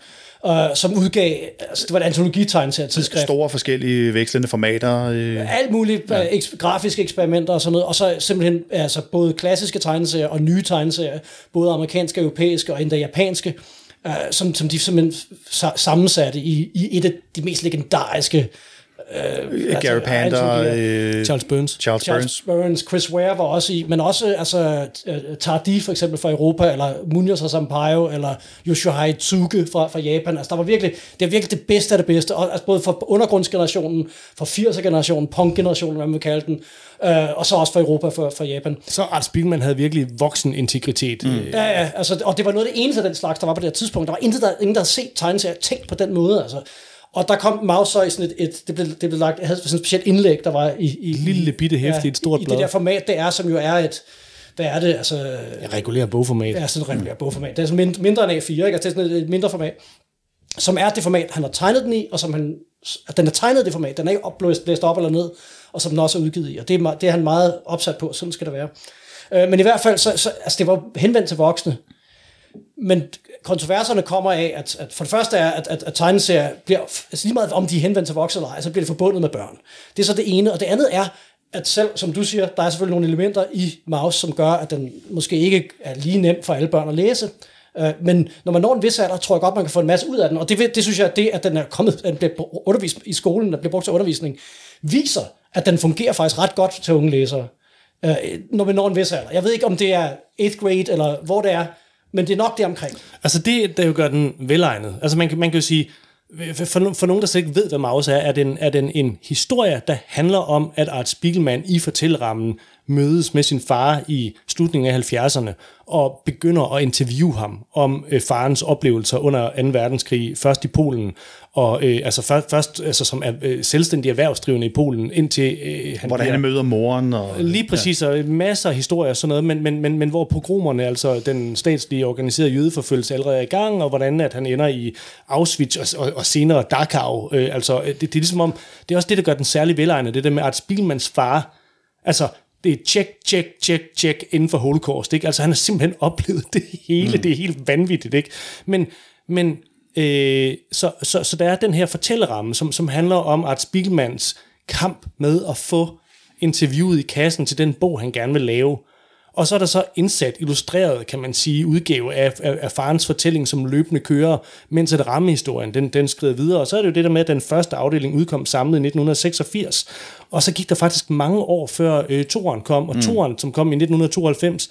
[SPEAKER 2] uh, som udgav, altså det var et antologitegneserietidsskrift.
[SPEAKER 1] Store forskellige vekslende formater. Øh.
[SPEAKER 2] Alt muligt, ja. uh, eks, grafiske eksperimenter og sådan noget, og så simpelthen altså både klassiske tegneserier og nye tegneserier, både amerikanske, europæiske og endda japanske, uh, som, som de simpelthen sammensatte i, i et af de mest legendariske
[SPEAKER 1] Øh, Gary Panda, øh,
[SPEAKER 3] Charles Burns.
[SPEAKER 1] Charles,
[SPEAKER 2] Charles
[SPEAKER 1] Burns.
[SPEAKER 2] Burns, Chris Ware var også i, men også altså, øh, Tardi for eksempel fra Europa, eller Munoz Sampaio, eller Yoshihei Tsuge fra, fra Japan. Altså, der var virkelig, det er virkelig det bedste af det bedste, og, altså, både for undergrundsgenerationen, for 80'er-generationen, punk-generationen, hvad man vil kalde den, øh, og så også for Europa, for, for Japan.
[SPEAKER 3] Så Art Spiegelman havde virkelig voksen integritet. Mm.
[SPEAKER 2] Ja, ja, altså, og det var noget af det eneste af den slags, der var på det her tidspunkt. Der var intet, der, ingen, der havde set tegneserier tænkt på den måde, altså. Og der kom Maus så i sådan et, et det, blev, det blev lagt, havde sådan et specielt indlæg, der var i... i
[SPEAKER 3] Lille bitte hæfte i et stort
[SPEAKER 2] i, i
[SPEAKER 3] blad.
[SPEAKER 2] det der format, det er, som jo er et, hvad er det, altså...
[SPEAKER 3] Jeg regulerer bogformat.
[SPEAKER 2] Det er sådan et regulært bogformat. Det er sådan mind- mindre end A4, ikke? Altså, det er sådan et, et mindre format, som er det format, han har tegnet den i, og som han, at den er tegnet det format. Den er ikke opblæst, blæst op eller ned, og som den også er udgivet i. Og det er, det er han meget opsat på, sådan skal det være. Øh, men i hvert fald, så, så, altså det var henvendt til voksne. Men kontroverserne kommer af, at, at for det første er, at, at, at tegneserier bliver, altså lige meget om de er henvendt til voksne eller ej, så bliver det forbundet med børn. Det er så det ene. Og det andet er, at selv, som du siger, der er selvfølgelig nogle elementer i Maus, som gør, at den måske ikke er lige nem for alle børn at læse. Øh, men når man når en vis alder, tror jeg godt, man kan få en masse ud af den. Og det, det synes jeg, at det, at den er kommet, at den bliver undervist i skolen, der bliver brugt til undervisning, viser, at den fungerer faktisk ret godt til unge læsere, øh, når man når en vis alder. Jeg ved ikke, om det er 8th grade, eller hvor det er, men det er nok det omkring.
[SPEAKER 3] Altså det, der jo gør den velegnet. Altså man man kan jo sige, for, for nogen, der slet ikke ved, hvad Maus er, er den, er den en historie, der handler om, at Art Spiegelman i fortællerammen mødes med sin far i slutningen af 70'erne og begynder at interviewe ham om øh, farens oplevelser under 2. verdenskrig, først i Polen, og øh, altså først, først altså, som er, øh, selvstændig erhvervsdrivende i Polen, indtil øh, han
[SPEAKER 1] Hvordan han møder moren. Og,
[SPEAKER 3] Lige præcis, og masser af historier og sådan noget, men, men, men, men hvor pogromerne, altså den statslige organiserede jødeforfølgelse allerede er i gang, og hvordan at han ender i Auschwitz og, og, og senere Dachau. Øh, altså, det, det er ligesom om, det er også det, der gør den særlig velegnet, det der med Art Spiegelmans far, altså, det er tjek, tjek, tjek, tjek inden for Holocaust, ikke? Altså, han har simpelthen oplevet det hele, mm. det er helt vanvittigt, ikke? Men, men øh, så, så, så der er den her fortælleramme, som, som handler om Art Spiegelmans kamp med at få interviewet i kassen til den bog, han gerne vil lave. Og så er der så indsat, illustreret, kan man sige, udgave af, af, af farens fortælling, som løbende kører, mens at rammehistorien, den, den skrider videre. Og så er det jo det der med, at den første afdeling udkom samlet i 1986. Og så gik der faktisk mange år før øh, toren kom, og toren, som kom i 1992,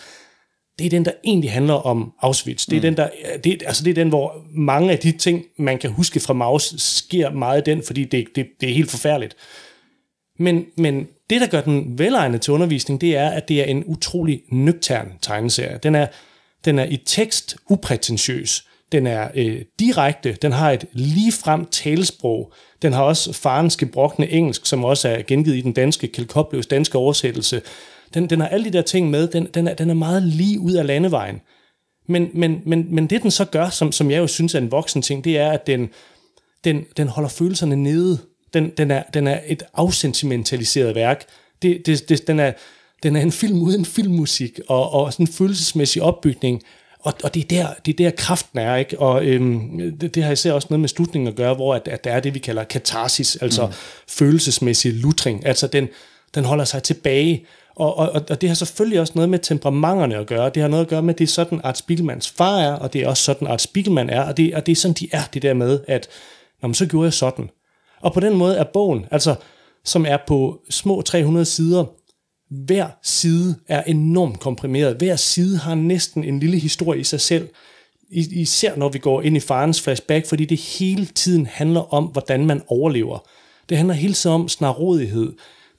[SPEAKER 3] det er den, der egentlig handler om Auschwitz. Det er, den, der, det, altså det er den, hvor mange af de ting, man kan huske fra Maus, sker meget den, fordi det, det, det er helt forfærdeligt. Men, men det, der gør den velegnet til undervisning, det er, at det er en utrolig nøgtern tegneserie. Den er, den er i tekst uprætentiøs. Den er øh, direkte. Den har et ligefrem talesprog. Den har også farens gebrokne engelsk, som også er gengivet i den danske Kjeld danske oversættelse. Den, den har alle de der ting med. Den, den, er, den er meget lige ud af landevejen. Men, men, men, men det, den så gør, som, som jeg jo synes er en voksen ting, det er, at den, den, den holder følelserne nede. Den, den, er, den er et afsentimentaliseret værk. Det, det, det, den, er, den er en film uden filmmusik og, og sådan en følelsesmæssig opbygning. Og, og det, er der, det er der kraften er, ikke? Og øhm, det, det har især også noget med slutningen at gøre, hvor at, at der er det, vi kalder katarsis, altså mm. følelsesmæssig lutring. Altså den, den holder sig tilbage. Og, og, og det har selvfølgelig også noget med temperamenterne at gøre. Det har noget at gøre med, at det er sådan, Art Spiegelmans far er, og det er også sådan, Art Spiegelman er, og det, og det er sådan, de er, det der med, at Nå, men så gjorde jeg sådan. Og på den måde er bogen, altså, som er på små 300 sider, hver side er enormt komprimeret. Hver side har næsten en lille historie i sig selv. Især når vi går ind i farens flashback, fordi det hele tiden handler om, hvordan man overlever. Det handler hele tiden om snarrådighed,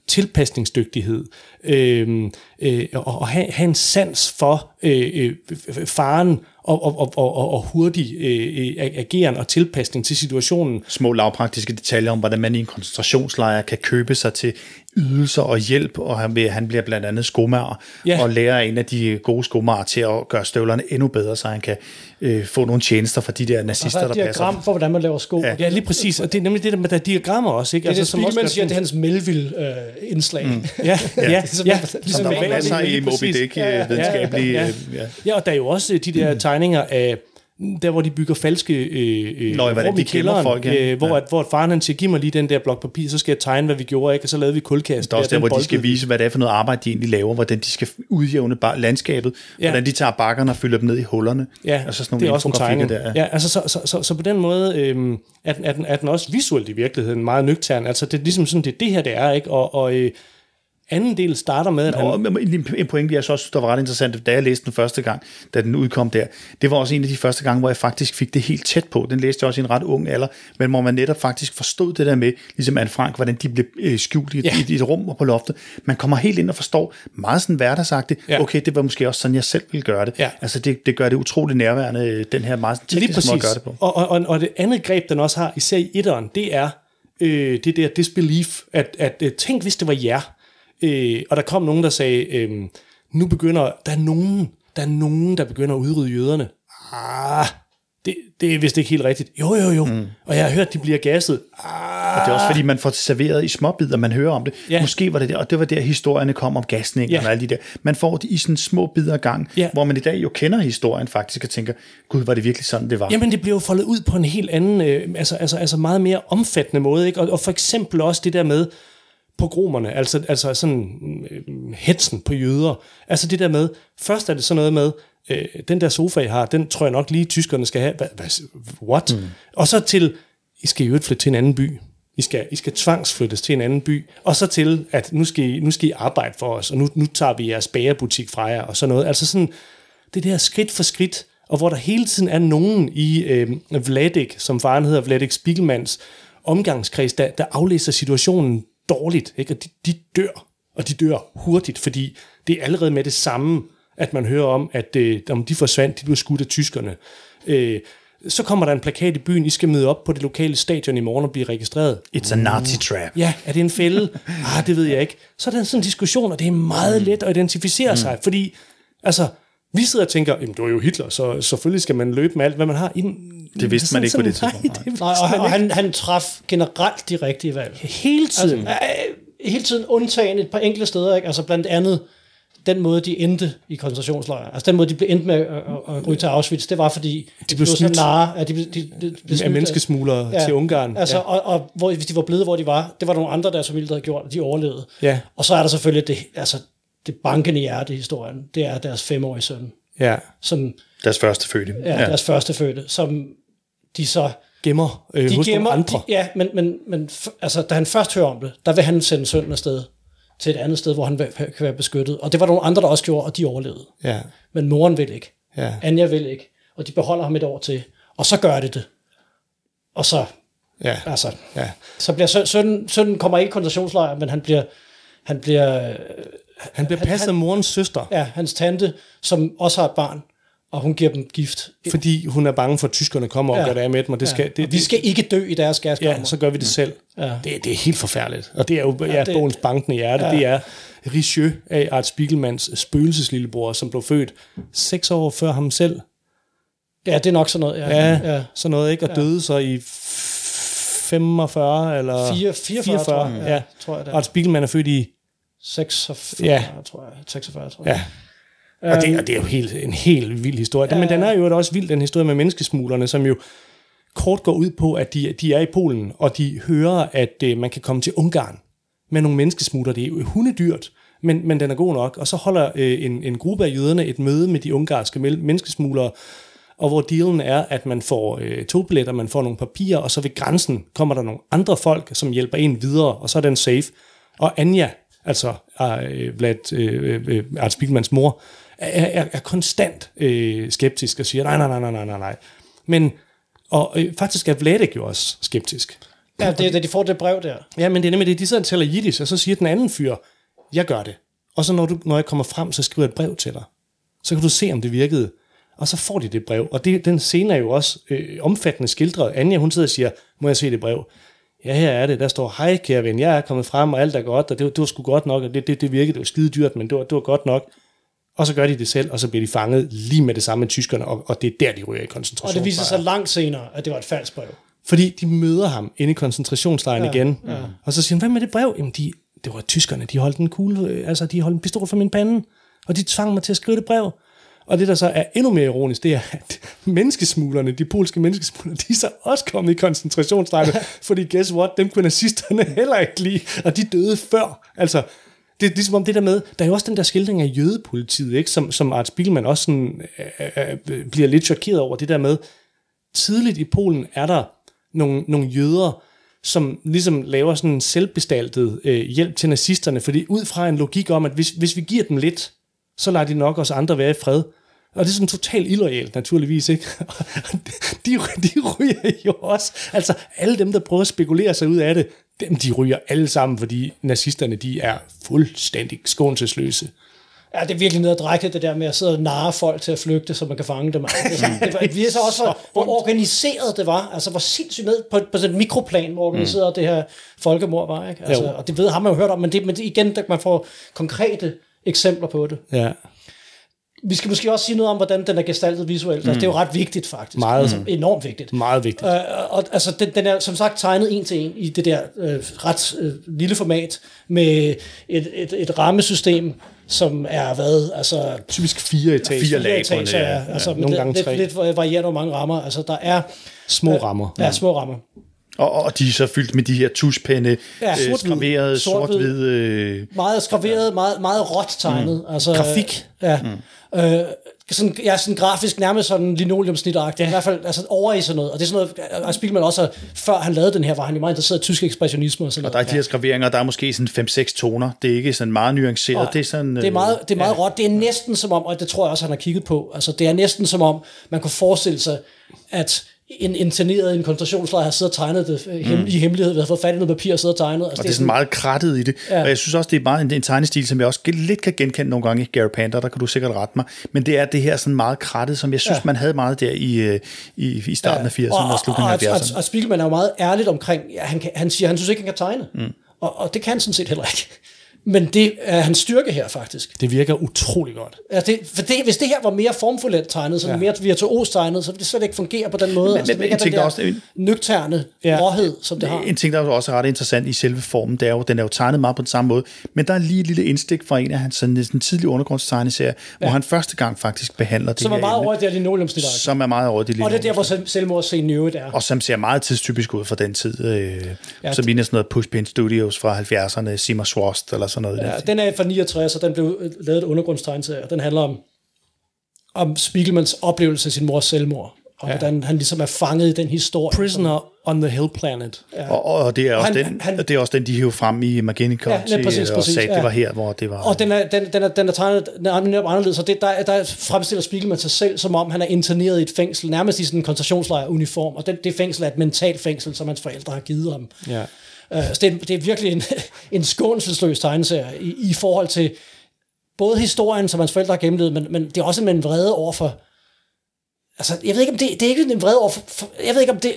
[SPEAKER 3] tilpasningsdygtighed, øh, øh, og, have, have en sans for øh, øh, faren og, og, og, og, og hurtig øh, øh, ageren og tilpasning til situationen.
[SPEAKER 1] små lavpraktiske detaljer om, hvordan man i en koncentrationslejr kan købe sig til ydelser og hjælp, og han, vil, han bliver blandt andet skomager,
[SPEAKER 3] Ja.
[SPEAKER 1] og lærer en af de gode skomager til at gøre støvlerne endnu bedre, så han kan øh, få nogle tjenester fra de der nazister,
[SPEAKER 2] er
[SPEAKER 1] der
[SPEAKER 2] et
[SPEAKER 1] passer.
[SPEAKER 2] diagram for, hvordan man laver sko.
[SPEAKER 1] Ja.
[SPEAKER 2] Ja.
[SPEAKER 3] Lige præcis. Og det er nemlig det der med, der er diagrammer også. Ikke?
[SPEAKER 2] Det er det,
[SPEAKER 3] som også gør
[SPEAKER 2] siger, det er hans Melville-indslag. Mm.
[SPEAKER 3] Ja, ja, ja,
[SPEAKER 2] Ligesom-
[SPEAKER 3] ja,
[SPEAKER 2] ligesom
[SPEAKER 3] ligesom
[SPEAKER 1] Der var masser i Moby. Dick
[SPEAKER 3] Ja, ja,
[SPEAKER 1] øh, videnskabelige...
[SPEAKER 3] ja,
[SPEAKER 1] øh,
[SPEAKER 3] ja.
[SPEAKER 1] ja.
[SPEAKER 3] Ja, og der er jo også de der tegninger af, der hvor de bygger falske øh, øh,
[SPEAKER 1] Nå,
[SPEAKER 3] rum
[SPEAKER 1] de
[SPEAKER 3] i kælderen,
[SPEAKER 1] folk, ja.
[SPEAKER 3] øh, hvor,
[SPEAKER 1] Ja.
[SPEAKER 3] at, hvor faren han siger, giv mig lige den der blok papir, så skal jeg tegne, hvad vi gjorde, ikke? og så lavede vi kulkast.
[SPEAKER 1] Der er også der, hvor de skal vise, hvad det er for noget arbejde, de egentlig laver, hvordan de skal udjævne bare landskabet,
[SPEAKER 3] Ja.
[SPEAKER 1] hvordan de tager bakkerne og fylder dem ned i hullerne.
[SPEAKER 3] Ja,
[SPEAKER 1] og så sådan
[SPEAKER 3] det
[SPEAKER 1] nogle
[SPEAKER 3] er også en tegning.
[SPEAKER 1] der.
[SPEAKER 3] Ja, altså så, så, så, så på den måde øhm, er, den, er, den, er den også visuelt i virkeligheden meget nøgtern. Altså det er ligesom sådan, det er det her, det er, ikke? Og, og øh, anden del starter med, at han...
[SPEAKER 1] Og en- pointe, jeg så også, der var ret interessant, da jeg læste den første gang, da den udkom der, det var også en af de første gange, hvor jeg faktisk fik det helt tæt på. Den læste jeg også i en ret ung alder, men hvor man netop faktisk forstod det der med, ligesom Anne Frank, hvordan de blev øh, skjult i,
[SPEAKER 3] Ja.
[SPEAKER 1] i, i et rum og på loftet. Man kommer helt ind og forstår meget sådan hverdagsagtigt,
[SPEAKER 3] Ja.
[SPEAKER 1] okay, det var måske også sådan, jeg selv ville gøre det.
[SPEAKER 3] Ja.
[SPEAKER 1] Altså det, det gør det utroligt nærværende, øh, den her meget tekniske måde at gøre det på.
[SPEAKER 3] Og, og, og, og det andet greb, den også har, især i etteren, det er øh, det der disbelief, at, at øh, tænk, hvis det var jer. Øh, og der kom nogen, der sagde, øh, nu begynder, der er nogen, der er nogen, der begynder at udrydde jøderne. Ah, det, det er vist ikke helt rigtigt. Jo, jo, jo. Mm. Og jeg har hørt, de bliver gasset. Ah,
[SPEAKER 1] Og det er også fordi, man får det serveret i småbidder, man hører om det.
[SPEAKER 3] Ja.
[SPEAKER 1] Måske var det der, og det var der, historierne kom om gasning
[SPEAKER 3] Ja.
[SPEAKER 1] og alle de der. Man får det i sådan små bidder gang,
[SPEAKER 3] Ja.
[SPEAKER 1] hvor man i dag jo kender historien faktisk, og tænker, gud, var det virkelig sådan, det var?
[SPEAKER 3] Jamen, det bliver jo foldet ud på en helt anden, øh, altså, altså, altså meget mere omfattende måde, ikke? Og, og for eksempel også det der med pogromerne, altså, altså sådan øh, hetsen på jøder. Altså det der med, først er det sådan noget med, øh, den der sofa, I har, den tror jeg nok lige, tyskerne skal have. Hva, hva, what? Mm. Og så til, I skal jo ikke flytte til en anden by. I skal, I skal tvangsflyttes til en anden by. Og så til, at nu skal I, nu skal I arbejde for os, og nu, nu tager vi jeres bagerbutik fra jer, og sådan noget. Altså sådan, det der skridt for skridt, og hvor der hele tiden er nogen i øh, Vladik, som faren hedder, Vladik Spiegelmans omgangskreds, der, der aflæser situationen dårligt, ikke? og de, de dør, og de dør hurtigt, fordi det er allerede med det samme, at man hører om, at øh, om de forsvandt, de blev skudt af tyskerne. Øh, så kommer der en plakat i byen, I skal møde op på det lokale stadion i morgen og blive registreret.
[SPEAKER 1] It's a Nazi trap.
[SPEAKER 3] Ja, er det en fælde? ah, det ved jeg ikke. Så er der sådan en diskussion, og det er meget let at identificere mm. sig, fordi altså, vi sidder og tænker, jamen, du er jo Hitler, så selvfølgelig skal man løbe med alt, hvad man har. I den,
[SPEAKER 1] Det vidste man ikke på det tidspunkt,
[SPEAKER 3] Nej, det
[SPEAKER 2] Nej, og, og han, han traf generelt de rigtige valg.
[SPEAKER 3] Hele tiden.
[SPEAKER 2] Altså, øh, hele tiden undtagen et par enkelte steder, ikke? altså blandt andet den måde, de endte i koncentrationslejre. Altså den måde, de blev endt med at, at, at ryge til Auschwitz, det var fordi, de
[SPEAKER 3] blev
[SPEAKER 2] så
[SPEAKER 3] snydt.
[SPEAKER 2] narre, at de, de, de, de blev
[SPEAKER 3] af
[SPEAKER 2] snydt
[SPEAKER 3] menneskesmuglere ja. til Ungarn.
[SPEAKER 2] Altså,
[SPEAKER 3] ja.
[SPEAKER 2] og, og hvor, hvis de var blevet, hvor de var, det var nogle andre, deres familie, der havde gjort, og de overlevede.
[SPEAKER 3] Ja.
[SPEAKER 2] Og så er der selvfølgelig det, altså, det bankende hjerte i historien. Det er deres femårige søn,
[SPEAKER 3] ja.
[SPEAKER 2] som
[SPEAKER 1] Deres første fødte.
[SPEAKER 2] er ja. deres første fødte, som de så
[SPEAKER 3] Gemmer øh,
[SPEAKER 2] de
[SPEAKER 3] hos
[SPEAKER 2] gemmer,
[SPEAKER 3] andre.
[SPEAKER 2] De, ja, men, men, men f- altså, da han først hører om det, der vil han sende sønnen afsted til et andet sted, hvor han kan være beskyttet. Og det var nogle andre, der også gjorde, og de overlevede.
[SPEAKER 3] Ja.
[SPEAKER 2] Men moren vil ikke.
[SPEAKER 3] Ja.
[SPEAKER 2] Anja vil ikke. Og de beholder ham et år til. Og så gør det det. Og så,
[SPEAKER 3] Ja.
[SPEAKER 2] altså,
[SPEAKER 3] ja.
[SPEAKER 2] så bliver søn, sønnen, sønnen kommer ikke i koncentrationslejr, men han bliver, han bliver, øh,
[SPEAKER 3] Han bliver passet af morens søster,
[SPEAKER 2] ja, hans tante, som også har et barn, og hun giver dem gift.
[SPEAKER 3] fordi hun er bange for, at tyskerne kommer og
[SPEAKER 2] Ja.
[SPEAKER 3] gør det af med dem, og det skal,
[SPEAKER 2] Ja.
[SPEAKER 3] det,
[SPEAKER 2] Og vi skal ikke dø i deres gaskammer.
[SPEAKER 3] Ja, så gør vi det selv.
[SPEAKER 2] Ja.
[SPEAKER 3] Det, det er helt forfærdeligt. Og det er jo ja,
[SPEAKER 2] det-
[SPEAKER 3] bogens bankende hjerte. Ja. Det er Richelieu af Art Spiegelmans spøgelseslillebror, som blev født seks år før ham selv.
[SPEAKER 2] Ja, det er nok sådan noget. Ja,
[SPEAKER 3] Ja,
[SPEAKER 2] ja.
[SPEAKER 3] ja. sådan noget, ikke? Og ja. døde så i 45 eller
[SPEAKER 2] 4, 44, tror jeg.
[SPEAKER 3] Ja.
[SPEAKER 2] tror jeg det.
[SPEAKER 3] Art Spiegelman er født i...
[SPEAKER 2] 46,
[SPEAKER 3] Ja.
[SPEAKER 2] tror jeg. 46, tror jeg.
[SPEAKER 3] Ja. Og det, og det er jo helt, en helt vild historie. Ja. Men den er jo også vild, den historie med menneskesmuglerne, som jo kort går ud på, at de, de er i Polen, og de hører, at øh, man kan komme til Ungarn med nogle menneskesmugler. Det er jo hundedyrt, men, men den er god nok. Og så holder øh, en, en gruppe af jøderne et møde med de ungarske menneskesmuglere, og hvor dealen er, at man får øh, togbilletter, man får nogle papirer, og så ved grænsen kommer der nogle andre folk, som hjælper en videre, og så er den safe. Og Anja, altså øh, Vlad, øh, øh, Art Spiegelmans mor, er, er, er konstant øh, skeptisk og siger, nej, nej, nej, nej, nej, nej. Men, og øh, faktisk er Vladek jo også skeptisk.
[SPEAKER 2] Ja, det er da de får det brev der.
[SPEAKER 3] Ja, men det er nemlig det, de sidder og taler jiddisch, og så siger den anden fyr, jeg gør det. Og så når, du, når jeg kommer frem, så skriver jeg et brev til dig. Så kan du se, om det virkede. Og så får de det brev. Og det, den scene er jo også øh, omfattende skildret. Anja, hun sidder og siger, må jeg se det brev? Ja, her er det. Der står, hej kære ven, jeg er kommet frem, og alt er godt, og det, var- det var sgu godt nok, og det, det, det virkede, det var skide dyrt, men det var, det var godt nok. Og så gør de det selv, og så bliver de fanget lige med det samme med tyskerne, og, og det er der, de ryger i
[SPEAKER 2] Og
[SPEAKER 3] koncentrationslejre.
[SPEAKER 2] det viser sig langt senere, at det var et falsk brev.
[SPEAKER 3] Fordi de møder ham inde i koncentrationslejren ja,
[SPEAKER 2] Ja,
[SPEAKER 3] igen. Ja. Og så siger han, hvad med det brev? Jamen, de, det var tyskerne, de holdt en kugle, øh, altså de holdt en pistol for min pande, og de tvang mig til at skrive det brev. Og det, der så er endnu mere ironisk, det er, at menneskesmuglerne, de polske menneskesmuglere, de er så også kommet i koncentrationslejre, fordi guess what, dem kunne nazisterne heller ikke lide, og de døde før. Altså, det er ligesom om det der med, der er jo også den der skildring af jødepolitiet, ikke? Som, som Art Spiegelman også sådan, øh, øh, bliver lidt chokeret over, det der med, tidligt i Polen er der nogle, nogle jøder, som ligesom laver sådan en selvbestaltet øh, hjælp til nazisterne, fordi ud fra en logik om, at hvis, hvis vi giver dem lidt, så lader de nok os andre være i fred. Og det er sådan totalt illoyalt, naturligvis, ikke? de, de ryger jo også. Altså, alle dem, der prøver at spekulere sig ud af det, dem, de ryger alle sammen, fordi nazisterne, de er fuldstændig skånselsløse.
[SPEAKER 2] Ja, det er virkelig noget at drække, det der med at sidde og narre folk til at flygte, så man kan fange dem. Altså, det, det var, vi er så også, hvor, hvor organiseret det var. Altså, hvor sindssygt ned på, på sådan et mikroplan, hvor organiseret mm. det her folkemord var. Ikke? Altså, og det ved, har man jo hørt om, men, det, men det, igen, der man får konkrete eksempler på det.
[SPEAKER 3] Ja.
[SPEAKER 2] Vi skal måske også sige noget om, hvordan den er gestaltet visuelt. Mm. Altså, det er jo ret vigtigt, faktisk.
[SPEAKER 3] Meget.
[SPEAKER 2] Altså, enormt vigtigt.
[SPEAKER 3] Meget vigtigt.
[SPEAKER 2] Øh, og altså, den, den er som sagt tegnet en til en i det der øh, ret øh, lille format, med et, et, et rammesystem, som er hvad, altså...
[SPEAKER 3] Typisk fire etager.
[SPEAKER 1] Fire lag på det, ja.
[SPEAKER 2] ja. Altså,
[SPEAKER 3] Nogle
[SPEAKER 2] lidt,
[SPEAKER 3] gange
[SPEAKER 2] lidt,
[SPEAKER 3] tre.
[SPEAKER 2] lidt varierende, hvor mange rammer. Altså, der er...
[SPEAKER 3] Små rammer.
[SPEAKER 2] Ja, små rammer.
[SPEAKER 1] Og, og de er så fyldt med de her tuschpenne,
[SPEAKER 2] Ja,
[SPEAKER 1] ja, øh,
[SPEAKER 2] sort-hvid.
[SPEAKER 1] skraverede,
[SPEAKER 2] Sort-hvid.
[SPEAKER 1] sort-hvid... Øh,
[SPEAKER 2] Meget skraveret, meget, meget råt tegnet. Mm. Altså,
[SPEAKER 3] Grafik.
[SPEAKER 2] Ja. Mm. Øh, sådan, ja, sådan grafisk nærmest sådan linoleumsnitagtigt. Ja. I hvert fald altså, over i sådan noget. Og det er sådan noget, og Spiegelman også, før han lavede den her, var han jo meget interesseret i tysk ekspressionisme og sådan
[SPEAKER 1] og der
[SPEAKER 2] noget.
[SPEAKER 1] er de her skraveringer, der er måske sådan 5-6 toner. Det er ikke sådan meget nuanceret.
[SPEAKER 2] Nej,
[SPEAKER 1] det er sådan...
[SPEAKER 2] det er
[SPEAKER 1] øh,
[SPEAKER 2] meget, det er meget ja. råt. Det er næsten som om, og det tror jeg også, han har kigget på, altså det er næsten som om, man kunne forestille sig, at en interneret i en koncentrationslejr har siddet og tegnet det øh, hem, mm. i hemmelighed, ved at få fat i noget papir og siddet og tegnet. Altså,
[SPEAKER 1] Og det er sådan meget krattet i det.
[SPEAKER 2] Ja.
[SPEAKER 1] Ja. Og jeg synes også, det er meget en, en tegnestil, som jeg også lidt kan genkende nogle gange i Gary Panther, der kan du sikkert rette mig. Men det er det her sådan meget krattet, som jeg synes,
[SPEAKER 2] Ja.
[SPEAKER 1] ja. man havde meget der i, øh, i, i starten af 80'erne og, og slutningen af
[SPEAKER 2] og, og,
[SPEAKER 1] 70'erne.
[SPEAKER 2] og Spiegelman er jo meget ærligt omkring, ja, han, kan, han siger, han synes ikke, han kan tegne. Mm. Og, og det kan han sådan set heller ikke. Men det er hans styrke her, faktisk.
[SPEAKER 3] Det virker utrolig godt.
[SPEAKER 2] Altså det, for det, hvis det her var mere formfuldt tegnet, sådan ja.
[SPEAKER 3] Ja.
[SPEAKER 2] mere virtuos tegnet, så ville det slet ikke fungere på den måde.
[SPEAKER 1] Men-
[SPEAKER 2] altså,
[SPEAKER 1] men-
[SPEAKER 2] det ikke
[SPEAKER 1] en ting, der også-
[SPEAKER 2] nøgterne
[SPEAKER 3] Ja.
[SPEAKER 2] råhed, som det har.
[SPEAKER 1] En ting, der er også ret interessant i selve formen, det er jo, den er jo tegnet meget på den samme måde, men der er lige et lille indstik fra en af hans sådan, sådan tidlige undergrundstegneserier, ja. hvor han første gang faktisk behandler det
[SPEAKER 2] Som er meget over det her linoleumsnit.
[SPEAKER 1] som er meget over det
[SPEAKER 2] Og det er der, hvor selv- selvmordsscenen i øvrigt er.
[SPEAKER 1] og som ser meget tidstypisk ud fra den tid, øh,
[SPEAKER 2] Ja,
[SPEAKER 1] ja, som ligner sådan noget Pushpin Studios fra 70'erne, Simmer Swost eller sådan noget.
[SPEAKER 2] Ja,
[SPEAKER 1] Ja,
[SPEAKER 2] den er fra 69, og den blev øh, lavet et undergrundstegneserie, og den handler om, om Spiegelmans oplevelse af sin mors selvmord, og ja. hvordan han ligesom er fanget i den historie.
[SPEAKER 3] Prisoner on the Hill Planet.
[SPEAKER 1] ja. Og, og det er også
[SPEAKER 2] Han-
[SPEAKER 1] den,
[SPEAKER 2] han-
[SPEAKER 1] det er også den, de hævde frem i McGinney County
[SPEAKER 2] lige præcis,
[SPEAKER 1] og
[SPEAKER 2] præcis,
[SPEAKER 1] sagde,
[SPEAKER 2] ja.
[SPEAKER 1] det var her, hvor det var.
[SPEAKER 2] Og den er, den, den er, den er tegnet den er netop anderledes, og det, der, der fremstiller Spiegelman sig selv, som om han er interneret i et fængsel, nærmest i sådan en koncentrationslejr-uniform, og det, det fængsel er et mentalt fængsel, som hans forældre har givet ham.
[SPEAKER 3] Ja.
[SPEAKER 2] Uh, så det, er, det er virkelig en, en skånselsløs tegneserie i, i forhold til både historien, som hans forældre har gennemlevet, men, men det er også en vrede over for... Altså, jeg ved ikke, om det, det er ikke en vrede over for, for... Jeg ved ikke, om det...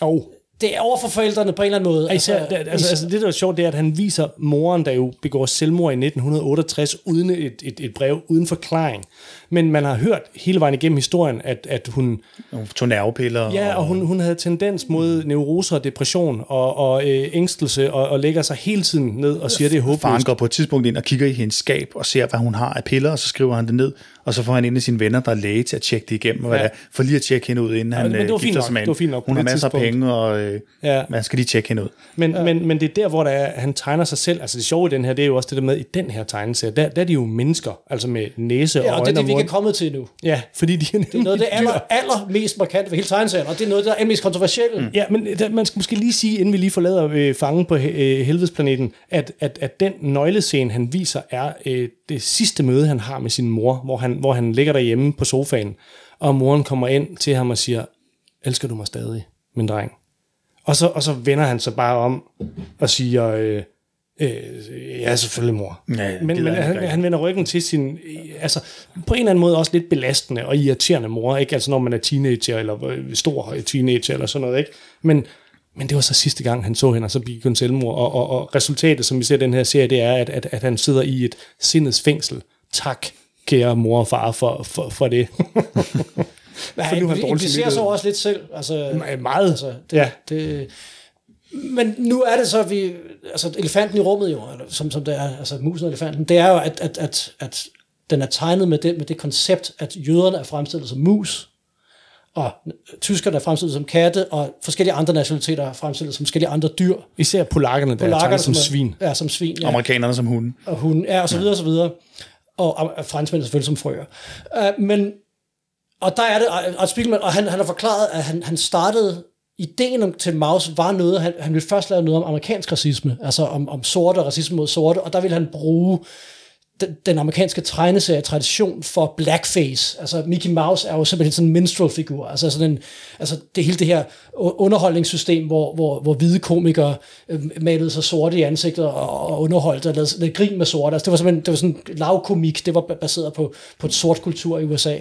[SPEAKER 3] Oh.
[SPEAKER 2] Det er over for forældrene på en eller anden måde.
[SPEAKER 3] Især, altså, altså, altså, det, der er sjovt, det er, at han viser moren, der jo begår selvmord i 1968, uden et, et, et brev, uden forklaring. Men man har hørt hele vejen igennem historien, at, at hun,
[SPEAKER 1] Nogle tog nervepiller.
[SPEAKER 3] ja, og hun, hun havde tendens mod neuroser og depression og, og øh, ængstelse, og, og lægger sig hele tiden ned og siger, det er
[SPEAKER 1] Faren
[SPEAKER 3] håbløst.
[SPEAKER 1] går på et tidspunkt ind og kigger i hendes skab og ser, hvad hun har af piller, og så skriver han det ned, og så får han en af sine venner, der er læge til at tjekke det igennem, og hvad
[SPEAKER 3] Ja.
[SPEAKER 1] det er, for lige at tjekke hende ud, inden han
[SPEAKER 3] men det
[SPEAKER 1] øh,
[SPEAKER 3] var fint
[SPEAKER 1] gifter
[SPEAKER 3] nok.
[SPEAKER 1] sig med
[SPEAKER 3] Det var fint nok
[SPEAKER 1] Hun har
[SPEAKER 3] det
[SPEAKER 1] masser af penge, og øh,
[SPEAKER 3] Ja.
[SPEAKER 1] man skal lige tjekke hende ud.
[SPEAKER 3] Men, ja. men, men det er der, hvor der er, han tegner sig selv. Altså det sjove i den her, det er jo også det der med, i den her tegneserie, der, der er de jo mennesker, altså med næse og
[SPEAKER 2] Ja, og det
[SPEAKER 3] øjne
[SPEAKER 2] det, vi
[SPEAKER 3] mund.
[SPEAKER 2] kan komme til nu.
[SPEAKER 3] Ja, fordi de er
[SPEAKER 2] Det er noget af det aller, aller mest markante ved hele tegneserien, og det er noget, der er mest kontroversielt. Mm.
[SPEAKER 3] Ja, men der, man skal måske lige sige, inden vi lige forlader øh, fangen på øh, helvedesplaneten, at, at, at den nøglescene, han viser, er øh, det sidste møde, han har med sin mor, hvor han, hvor han ligger derhjemme på sofaen, og moren kommer ind til ham og siger, elsker du mig stadig, min dreng? Og så, og så vender han sig bare om og siger, øh, øh, ja, selvfølgelig mor.
[SPEAKER 1] Ja,
[SPEAKER 3] men men
[SPEAKER 1] han
[SPEAKER 3] han,
[SPEAKER 1] ikke
[SPEAKER 3] han vender ryggen til sin, øh, altså på en eller anden måde også lidt belastende og irriterende mor, ikke? Altså når man er teenager, eller øh, stor teenager, eller sådan noget, ikke? Men, men det var så sidste gang, han så hende, og så begik hun selvmord, og, og, og resultatet, som vi ser i den her serie, det er, at, at, at han sidder i et sindets fængsel. Tak, kære mor og far, for, for, for det.
[SPEAKER 2] Men
[SPEAKER 3] For nu han
[SPEAKER 2] han implicerer
[SPEAKER 3] samvittighed.
[SPEAKER 2] også lidt selv. Altså,
[SPEAKER 3] Meget.
[SPEAKER 2] altså, det,
[SPEAKER 3] Ja.
[SPEAKER 2] det, men nu er det så, at vi, altså elefanten i rummet jo, eller som, som det er, altså musen og elefanten, det er jo, at, at, at, at den er tegnet med det, med det koncept, at jøderne er fremstillet som mus, og tyskerne er fremstillet som katte, og forskellige andre nationaliteter er fremstillet som forskellige andre dyr.
[SPEAKER 3] Især polakkerne, der er tegnet som, svin.
[SPEAKER 2] Ja, som svin. Ja.
[SPEAKER 1] Amerikanerne som hunde.
[SPEAKER 2] Og hun er, og så videre, og så videre. Og, og franskmænd selvfølgelig som frøer. Uh, men, og der er det, Art Spiegelman, og han, han har forklaret, at han, han startede ideen om, til Maus var noget, han, han ville først lave noget om amerikansk racisme, altså om, om sorte og racisme mod sorte, og der ville han bruge den, den amerikanske tegneserie-tradition for blackface. Altså Mickey Mouse er jo simpelthen sådan en minstrel-figur. Altså, sådan en, altså det hele det her underholdningssystem, hvor, hvor, hvor hvide komikere øh, malede sig sorte i ansigtet og, og underholdt og lavede, lavede grin med sorte. Altså, det var simpelthen det var sådan lavkomik, det var baseret på, på et sort kultur i USA.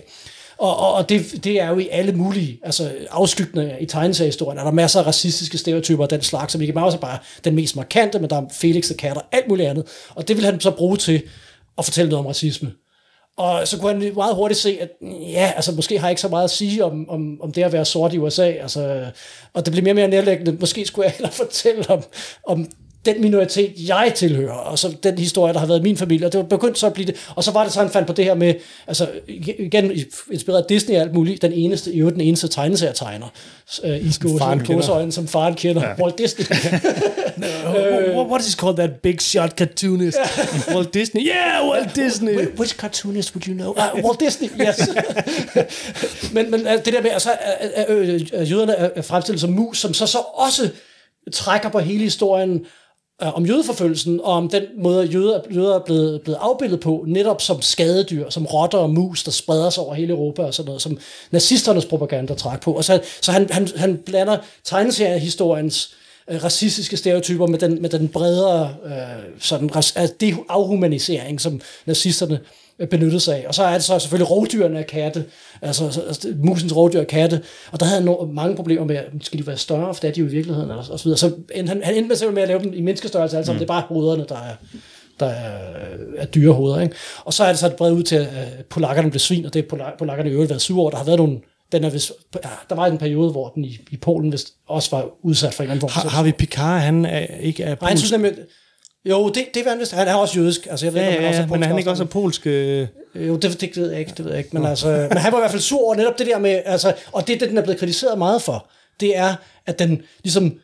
[SPEAKER 2] Og, og, og det, det er jo i alle mulige altså afskygninger i tegneseriehistorien. Er der masser af racistiske stereotyper og den slags, som Mickey Mouse er bare den mest markante, men der er Felix og alt muligt andet. Og det vil han så bruge til at fortælle noget om racisme. Og så kunne han meget hurtigt se, at ja, altså måske har jeg ikke så meget at sige om, om, om det at være sort i USA. Altså, og det blev mere og mere nærlæggende. Måske skulle jeg hellere fortælle om, om den minoritet, jeg tilhører, og så den historie, der har været i min familie, og det var begyndt så at blive det, og så var det så, han fandt på det her med, altså igen inspireret Disney og alt muligt, den eneste, i øvrigt den eneste tegneserietegner øh, i gåsøjne, som faren kender, ja. Walt Disney.
[SPEAKER 3] no, what is called that big shot cartoonist? Walt Disney? Yeah, Walt Disney!
[SPEAKER 2] Which cartoonist would you know? Uh, Walt Disney, yes. men, men det der med, altså, jøderne er fremstillet som mus, som så, så også trækker på hele historien øh, om jødeforfølgelsen, og om den måde, jøder, jøder er blevet, blevet afbildet på, netop som skadedyr, som rotter og mus, der spreder sig over hele Europa og sådan noget, som nazisternes propaganda træk på. Og så, så han, han, han blander tegneseriehistoriens øh, racistiske stereotyper med den, med den bredere øh, sådan, af det afhumanisering, som nazisterne benyttede sig af. Og så er det så selvfølgelig rovdyrene af katte, altså, altså musens rovdyr af katte, og der havde han mange problemer med, skal de være større, for det er de jo i virkeligheden, og, og så videre. Så han, han endte med, med at lave dem i menneskestørrelse, altså mm. det er bare hovederne, der er, der er, er dyre hoveder. Ikke? Og så er det så bredt ud til, at polakkerne blev svin, og det er polakkerne i øvrigt været syv år. Der har været nogle den er vist, ja, der var en periode, hvor den i, i Polen vist også var udsat for en eller anden
[SPEAKER 3] form. Har, har vi Picard, han er ikke er
[SPEAKER 2] Nej, han synes nemlig, jo, det, det han vist. Han er også jødisk. Altså, jeg ved,
[SPEAKER 3] ja, ja, han også er men er han ikke også polsk? Øh...
[SPEAKER 2] Jo, det, det, ved jeg ikke, det ved jeg ikke. Men, altså, men han var i hvert fald sur over netop det der med, altså, og det, det, den er blevet kritiseret meget for, det er, at den ligesom,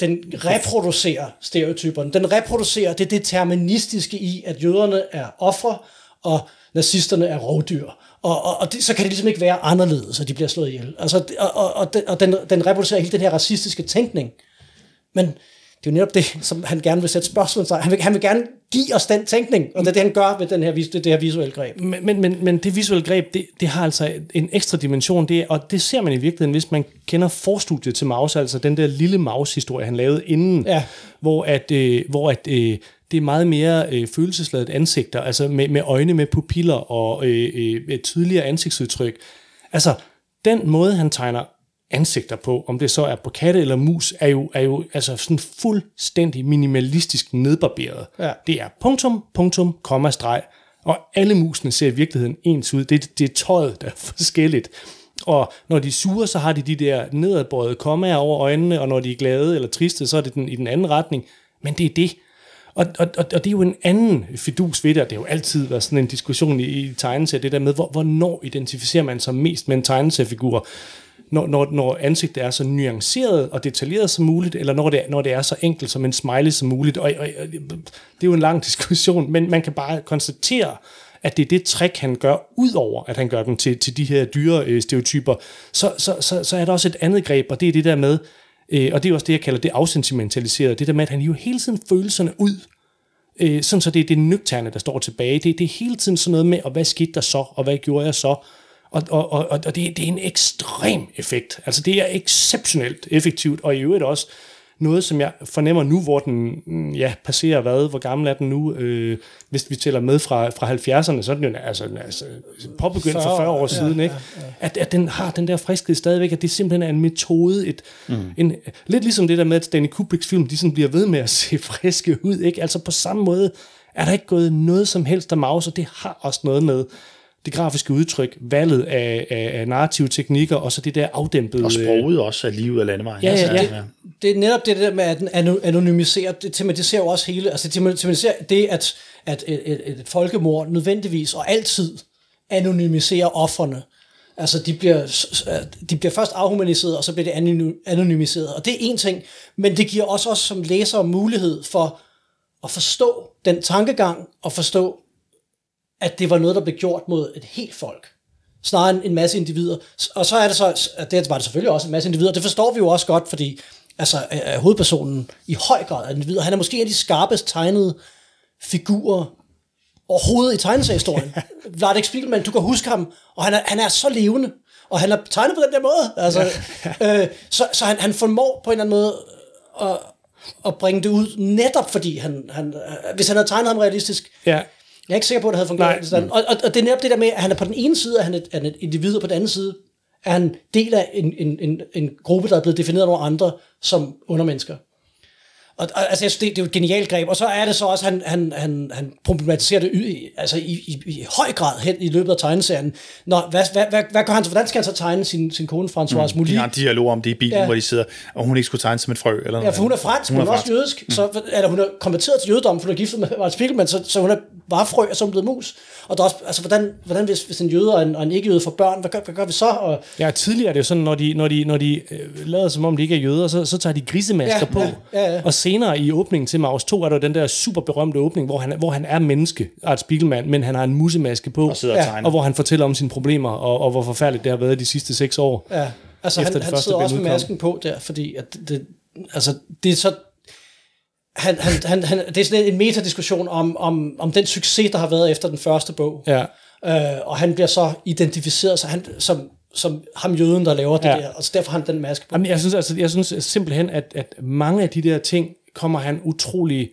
[SPEAKER 2] den reproducerer stereotyperne. Den reproducerer det deterministiske i, at jøderne er ofre, og nazisterne er rovdyr. Og, og, og det, så kan det ligesom ikke være anderledes, at de bliver slået ihjel. Altså, og, og, og, den, og den, den reproducerer hele den her racistiske tænkning. Men det er jo netop det, som han gerne vil sætte spørgsmål til. Han vil, han vil gerne give os den tænkning, og det er det, han gør ved den her, det, det her visuelle greb.
[SPEAKER 3] Men, men, men, men det visuelle greb, det, det har altså en ekstra dimension, det, og det ser man i virkeligheden, hvis man kender forstudiet til Maus, altså den der lille Maus-historie, han lavede inden, ja. hvor at, øh, hvor at øh, det er meget mere øh, følelsesladet ansigter, altså med, med øjne med pupiller og øh, øh, tydeligere ansigtsudtryk. Altså, den måde, han tegner ansigter på, om det så er på katte eller mus, er jo, er jo altså sådan fuldstændig minimalistisk nedbarberet. Ja. Det er punktum, punktum, komma, streg. Og alle musene ser i virkeligheden ens ud. Det, det er tøjet, der er forskelligt. Og når de er sure, så har de de der nedadbøjede kommaer over øjnene, og når de er glade eller triste, så er det den, i den anden retning. Men det er det. Og, og, og, og det er jo en anden fidus ved det, og det har jo altid været sådan en diskussion i, i tegneserier, det der med, hvor, hvornår identificerer man sig mest med en tegneseriefigur når, når, når ansigtet er så nuanceret og detaljeret som muligt, eller når det, når det er så enkelt som en smiley som muligt. Og, og, og, det er jo en lang diskussion, men man kan bare konstatere, at det er det trick, han gør, ud over at han gør dem til, til de her dyre øh, stereotyper, så, så, så, så er der også et andet greb, og det er det der med, øh, og det er også det, jeg kalder det afsentimentaliserede, det der med, at han jo hele tiden følelserne ud, øh, sådan så det er det nøgterne, der står tilbage. Det, det er hele tiden sådan noget med, og hvad skete der så, og hvad gjorde jeg så, og, og, og, og det, det er en ekstrem effekt. Altså det er exceptionelt effektivt, og i øvrigt også noget, som jeg fornemmer nu, hvor den mm, ja, passerer hvad, hvor gammel er den nu, øh, hvis vi tæller med fra, fra 70'erne, så er den jo altså, altså påbegyndt for 40 år siden, ja, ikke? Ja, ja. At, at den har den der friskhed stadigvæk, at det simpelthen er en metode, et, mm. en, lidt ligesom det der med, at Stanley Kubricks film, de sådan bliver ved med at se friske ud, ikke? Altså på samme måde er der ikke gået noget som helst af Maus, og det har også noget med det grafiske udtryk, valget af, af, af narrative teknikker, og så det der afdæmpede...
[SPEAKER 1] Og sproget også af livet af landevejen.
[SPEAKER 3] Ja, ja, ja. Det,
[SPEAKER 2] det er netop det der med at anonymisere, det tematiserer jo også hele, altså det tematiserer det, at, at et, et, et folkemord nødvendigvis og altid anonymiserer offerne. Altså de bliver, de bliver først afhumaniseret, og så bliver det anony- anonymiseret. Og det er en ting, men det giver også os som læsere mulighed for at forstå den tankegang, og forstå, at det var noget, der blev gjort mod et helt folk snarere end en masse individer. Og så er det så, at det var det selvfølgelig også en masse individer. Det forstår vi jo også godt, fordi altså, øh, hovedpersonen i høj grad er en individ. Han er måske en af de skarpest tegnede figurer overhovedet i tegneseriehistorien. Vladek Spiegelman, du kan huske ham, og han er, han er så levende, og han er tegnet på den der måde. Altså, øh, så så han, han formår på en eller anden måde at, at bringe det ud, netop fordi han, han, øh, hvis han havde tegnet ham realistisk,
[SPEAKER 3] Ja.
[SPEAKER 2] Jeg er ikke sikker på, at det havde fungeret.
[SPEAKER 3] Nej.
[SPEAKER 2] Sådan. Og, og, og det er netop det der med, at han er på den ene side, at han er et, er et individ, og på den anden side er han del af en, en, en, en gruppe, der er blevet defineret af nogle andre som undermennesker. Og, og altså, jeg synes, det, det er jo et genialt greb. Og så er det så også, at han, han, han, han problematiserer det i, altså i, i, i høj grad hen i løbet af tegneserien. Nå, hvad, hvad, hvad, hvad gør han så? Hvordan skal han så tegne sin, sin kone, Françoise mm,
[SPEAKER 1] De har en dialog om det i bilen,
[SPEAKER 2] Ja.
[SPEAKER 1] ja. hvor de sidder, og hun ikke skulle tegne som et frø. Eller
[SPEAKER 2] Ja,
[SPEAKER 1] noget
[SPEAKER 2] for hun er fransk, hun, hun er også jødisk, mm. så eller hun er konverteret til jødedom, for hun er giftet med Martin Spiegelman, så, så hun er bare frø, og så er hun blevet mus. Og der er også, altså, hvordan, hvordan hvis, hvis en jøde og en, og en ikke-jøde får børn, hvad gør, hvad gør vi så? Og,
[SPEAKER 3] Ja, tidligere er det jo sådan, når de, når de, når de øh, lader som om de ikke er jøder, så, så tager de grisemasker
[SPEAKER 2] Ja,
[SPEAKER 3] på.
[SPEAKER 2] ja, ja, ja.
[SPEAKER 3] Og senere i åbningen til Maus 2 er der den der super berømte åbning, hvor han, hvor han er menneske, Art Spiegelman, men han har en musemaske på,
[SPEAKER 1] Og sidder og
[SPEAKER 2] Ja.
[SPEAKER 1] tegner.
[SPEAKER 3] og hvor han fortæller om sine problemer, og, og hvor forfærdeligt det har været de sidste seks år.
[SPEAKER 2] ja, altså
[SPEAKER 3] Efter
[SPEAKER 2] han,
[SPEAKER 3] det
[SPEAKER 2] han sidder også med
[SPEAKER 3] udkom.
[SPEAKER 2] masken på der, fordi at det, det, altså, det er så... Han, han, han, han, det er sådan en metadiskussion om, om, om den succes, der har været efter den første bog.
[SPEAKER 3] Ja.
[SPEAKER 2] Øh, og han bliver så identificeret så han, som, som ham jøden, der laver det
[SPEAKER 3] Ja.
[SPEAKER 2] der, og så derfor har han den maske på.
[SPEAKER 3] Jamen, jeg synes, altså, jeg synes simpelthen, at, at mange af de der ting kommer han utrolig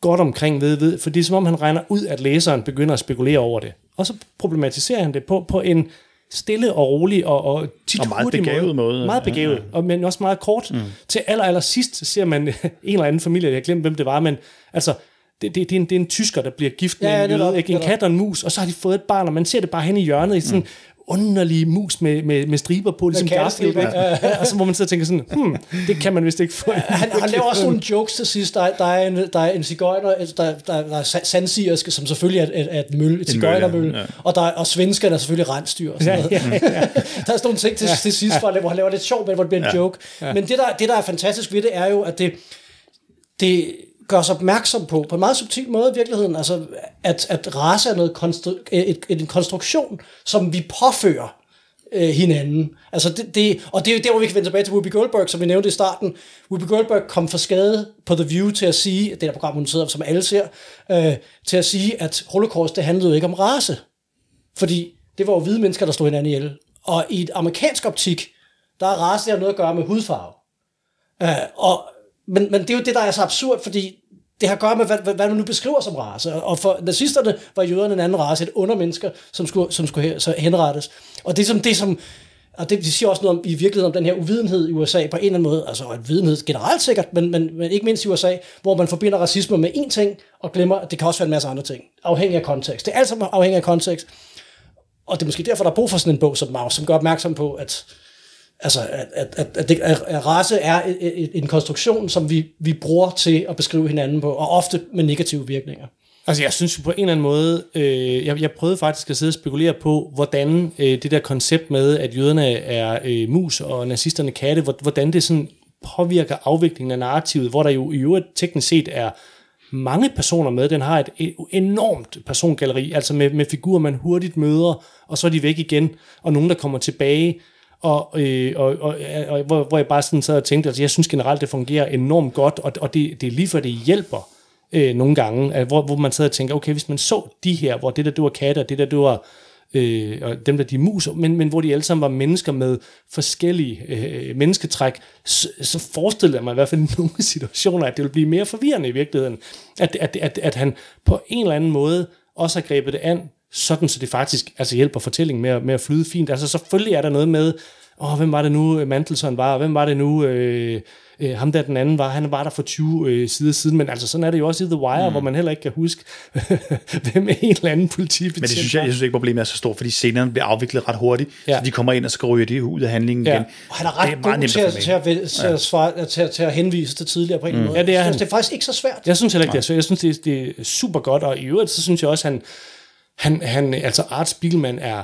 [SPEAKER 3] godt omkring ved, ved, for det er som om, han regner ud, at læseren begynder at spekulere over det. Og så problematiserer han det på, på en stille og rolig og, og tit
[SPEAKER 1] Og meget begavet måde.
[SPEAKER 3] Meget begavet, ja, ja. Og, men også meget kort. Mm. Til aller, aller sidst ser man en eller anden familie, jeg har glemt, hvem det var, men altså, det, det, det, er en, det er en tysker, der bliver gift med
[SPEAKER 2] Ja, ja,
[SPEAKER 3] en jøde, ikke? en kat og en mus, og så har de fået et barn, og man ser det bare hen i hjørnet i sådan en underlig mus med, med, med striber på, ligesom Garfield, ikke? Ja. og så må man sidde og tænke sådan, hmm, det kan man vist ikke få.
[SPEAKER 2] han, han laver også nogle jokes til sidst. Der, er- der er en, der er en cigøjner, der, der, der er sa- sandsigerske, som selvfølgelig er et, et, et møl, et
[SPEAKER 1] møl,
[SPEAKER 2] cigøjnermøl.
[SPEAKER 1] ja.
[SPEAKER 2] Ja. Og, der, er- og svenskerne er selvfølgelig rensdyr. Og sådan
[SPEAKER 3] Ja,
[SPEAKER 2] noget.
[SPEAKER 3] ja, ja.
[SPEAKER 2] der er sådan nogle ting til, til sidst, hvor, han- hvor han laver lidt sjov, men hvor det bliver en
[SPEAKER 1] Ja.
[SPEAKER 2] joke. Men det der, det, der er fantastisk ved det, er jo, at det, det gør os opmærksom på, på en meget subtil måde i virkeligheden, altså, at, at race er noget konstru- et, et, en konstruktion, som vi påfører øh, hinanden. Altså det, det, og det er jo der, hvor vi kan vende tilbage til Whoopi Goldberg, som vi nævnte i starten. Whoopi Goldberg kom for skade på The View til at sige, det der program, hun sidder, som alle ser, øh, til at sige, at holocaust, det handlede jo ikke om race. Fordi det var jo hvide mennesker, der slog hinanden ihjel. Og i et amerikansk optik, der er race, der har noget at gøre med hudfarve. Øh, og, men, men det er jo det, der er så absurd, fordi det har at gøre med, hvad, hvad, hvad man nu beskriver som race. Og for nazisterne var jøderne en anden race, et undermennesker, som skulle, som skulle så henrettes. Og det som det, som og det, de siger også noget om, i virkeligheden om den her uvidenhed i USA på en eller anden måde, altså en videnhed generelt sikkert, men, men, men ikke mindst i USA, hvor man forbinder racisme med én ting, og glemmer, at det kan også være en masse andre ting, afhængig af kontekst. Det er alt sammen afhængig af kontekst. Og det er måske derfor, der er brug for sådan en bog som Maus, som gør opmærksom på, at, altså, at, at, at, at, det, at race er en konstruktion, som vi, vi bruger til at beskrive hinanden på, og ofte med negative virkninger.
[SPEAKER 3] Altså, jeg synes på en eller anden måde, øh, jeg, jeg prøvede faktisk at sidde og spekulere på, hvordan øh, det der koncept med, at jøderne er øh, mus og nazisterne katte, hvordan det sådan påvirker afviklingen af narrativet, hvor der jo i øvrigt teknisk set er mange personer med. Den har et enormt persongalleri, altså med, med figurer, man hurtigt møder, og så er de væk igen, og nogen, der kommer tilbage, og, øh, og, og, og hvor, hvor jeg bare sådan sad og tænkte, altså jeg synes generelt, det fungerer enormt godt, og, og det, det er lige for, det hjælper øh, nogle gange, at, hvor, hvor man sad og tænker, okay, hvis man så de her, hvor det der, det var katte, og det der, det var øh, og dem der, de er mus, men, men hvor de alle sammen var mennesker med forskellige øh, mennesketræk, så, så forestiller jeg mig i hvert fald nogle situationer, at det ville blive mere forvirrende i virkeligheden. At, at, at, at han på en eller anden måde også har grebet det an, sådan så det faktisk altså hjælper fortællingen med, at- med at flyde fint. Altså selvfølgelig er der noget med, åh, hvem var det nu, Mantelson var, og hvem var det nu, øh, øh, ham der den anden var, han var der for 20 øh, sider siden, men altså sådan er det jo også i The Wire, mm. hvor man heller ikke kan huske, hvem er en eller anden politibetjent
[SPEAKER 1] Men det synes jeg, jeg synes ikke, problemet er så stort, fordi scenerne bliver afviklet ret hurtigt,
[SPEAKER 3] Ja.
[SPEAKER 1] så de kommer ind, og så ryger de ud af handlingen
[SPEAKER 3] Ja.
[SPEAKER 1] igen.
[SPEAKER 2] Og han er ret
[SPEAKER 1] Det er meget
[SPEAKER 2] god til,
[SPEAKER 1] at
[SPEAKER 2] til, at, til, at, svare, til, at, til at henvise det tidligere på en mm. måde.
[SPEAKER 3] Ja, det er han.
[SPEAKER 2] synes, det er faktisk ikke så svært.
[SPEAKER 3] Jeg synes heller ikke, det er så. Jeg synes, det er, det er super godt, og i øvrigt, så synes jeg også, han, han, han altså Art Spiegelman er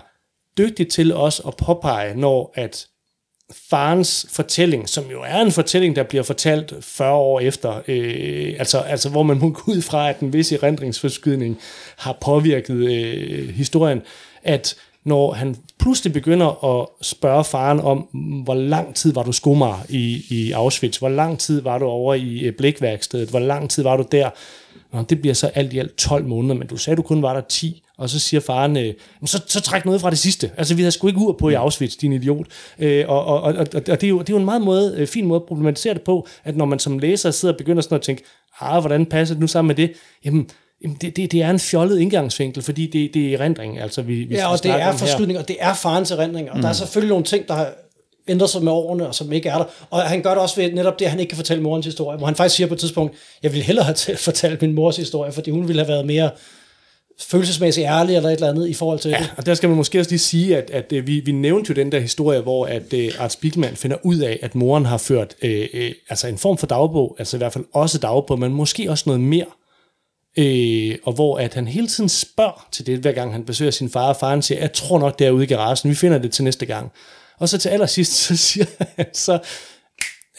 [SPEAKER 3] dygtig til også at påpege, når at farens fortælling, som jo er en fortælling, der bliver fortalt 40 år efter, øh, altså, altså hvor man må gå ud fra, at en vis erindringsforskydning har påvirket øh, historien, at når han pludselig begynder at spørge faren om, hvor lang tid var du skomager i, i Auschwitz, hvor lang tid var du over i øh, blikværkstedet, hvor lang tid var du der, Nå, det bliver så alt i alt 12 måneder, men du sagde, du kun var der 10. Og så siger faren, øh, "Men så, så træk noget fra det sidste. Altså, vi havde sgu ikke ur på i Auschwitz, din idiot. Øh, og og, og, og, det, er jo, det er jo en meget måde, øh, fin måde at problematisere det på, at når man som læser sidder og begynder sådan at tænke, ah, hvordan passer det nu sammen med det? Jamen, jamen det, det, det er en fjollet indgangsvinkel, fordi det, det er erindring, altså vi, vi
[SPEAKER 2] Ja, og det er forskydning, og det er farens erindringer. Og mm. der er selvfølgelig nogle ting, der har ændret sig med årene, og som ikke er der. Og han gør det også ved netop det, at han ikke kan fortælle morens historie, hvor han faktisk siger på et tidspunkt, jeg ville hellere have fortalt min mors historie, fordi hun ville have været mere følelsesmæssigt ærlig eller et eller andet i forhold til ja. det.
[SPEAKER 3] Og der skal man måske også lige sige, at, at øh, vi, vi nævnte jo den der historie, hvor at uh, Art Spiegelman finder ud af, at moren har ført uh, uh, altså en form for dagbog, altså i hvert fald også dagbog, men måske også noget mere. Uh, og hvor at han hele tiden spørger til det, hver gang han besøger sin far, og faren siger, jeg tror nok, det er ude i garagen, vi finder det til næste gang. Og så til allersidst, så siger han så,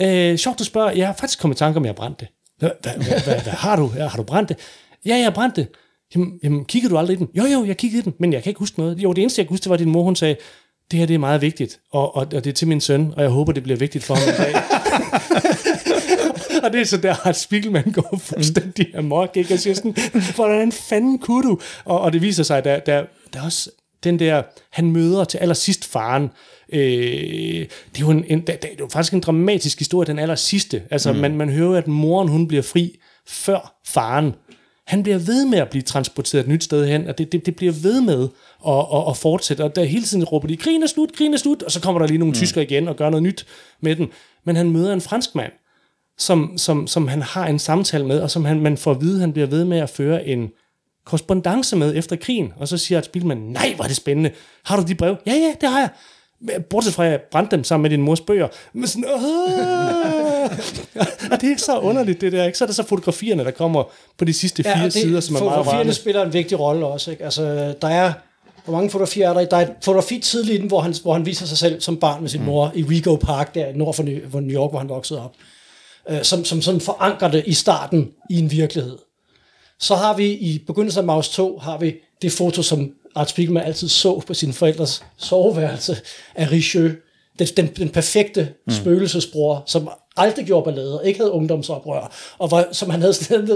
[SPEAKER 3] øh, sjovt du spørger, jeg har faktisk kommet i tanke om, jeg har brændt det. Hvad, hvad, hvad, hvad, hvad har du? Ja, har du brændt det? Ja, jeg har brændt det. Jamen, jamen, kiggede du aldrig i den? Jo, jo, jeg kiggede i den, men jeg kan ikke huske noget. Jo, det eneste, jeg kan huske, det var, at din mor, hun sagde, det her det er meget vigtigt, og, og, og det er til min søn, og jeg håber, det bliver vigtigt for ham en dag. og det er så der, at Spiegelman går fuldstændig amok, ikke? Og siger sådan, hvordan fanden kunne du? Og, og det viser sig, at der, der, der er også den der, han møder til allersidst faren, øh, det er jo en, en, det er jo faktisk en dramatisk historie, den aller sidste. Altså, mm. man, man hører, at moren, hun bliver fri før faren. Han bliver ved med at blive transporteret et nyt sted hen, og det, det, det bliver ved med at, at, at fortsætte. Og der hele tiden råber de, krigen er slut, krigen er slut, og så kommer der lige nogle mm. tysker igen og gør noget nyt med den. Men han møder en fransk mand, som, som, som han har en samtale med, og som han, man får at vide, han bliver ved med at føre en korrespondence med efter krigen. Og så siger Art Spiegelman, nej, hvor er det spændende. Har du de brev? Ja, ja, det har jeg. Bortset fra, at jeg brændte dem sammen med din mors bøger. Men sådan, og det er så underligt, det der. Ikke? Så er der så fotografierne, der kommer på de sidste fire
[SPEAKER 2] Ja, det,
[SPEAKER 3] sider, som er meget
[SPEAKER 2] fotografierne spiller en vigtig rolle også. Ikke? Altså, der er, hvor mange fotografier er der? Der er et fotografi tidligt i den, hvor han, hvor han viser sig selv som barn med sin mor i Rego Park, der nord for New, for New York, hvor han voksede op. Øh, som, som sådan forankrer det i starten i en virkelighed. Så har vi i begyndelsen af Maus 2, har vi det foto, som Art Spiegelman altid så på sine forældres soveværelse af Richelieu. Den, den, den perfekte mm. spøgelsesbror, som aldrig gjorde ballade, ikke havde ungdomsoprør, og var, som han havde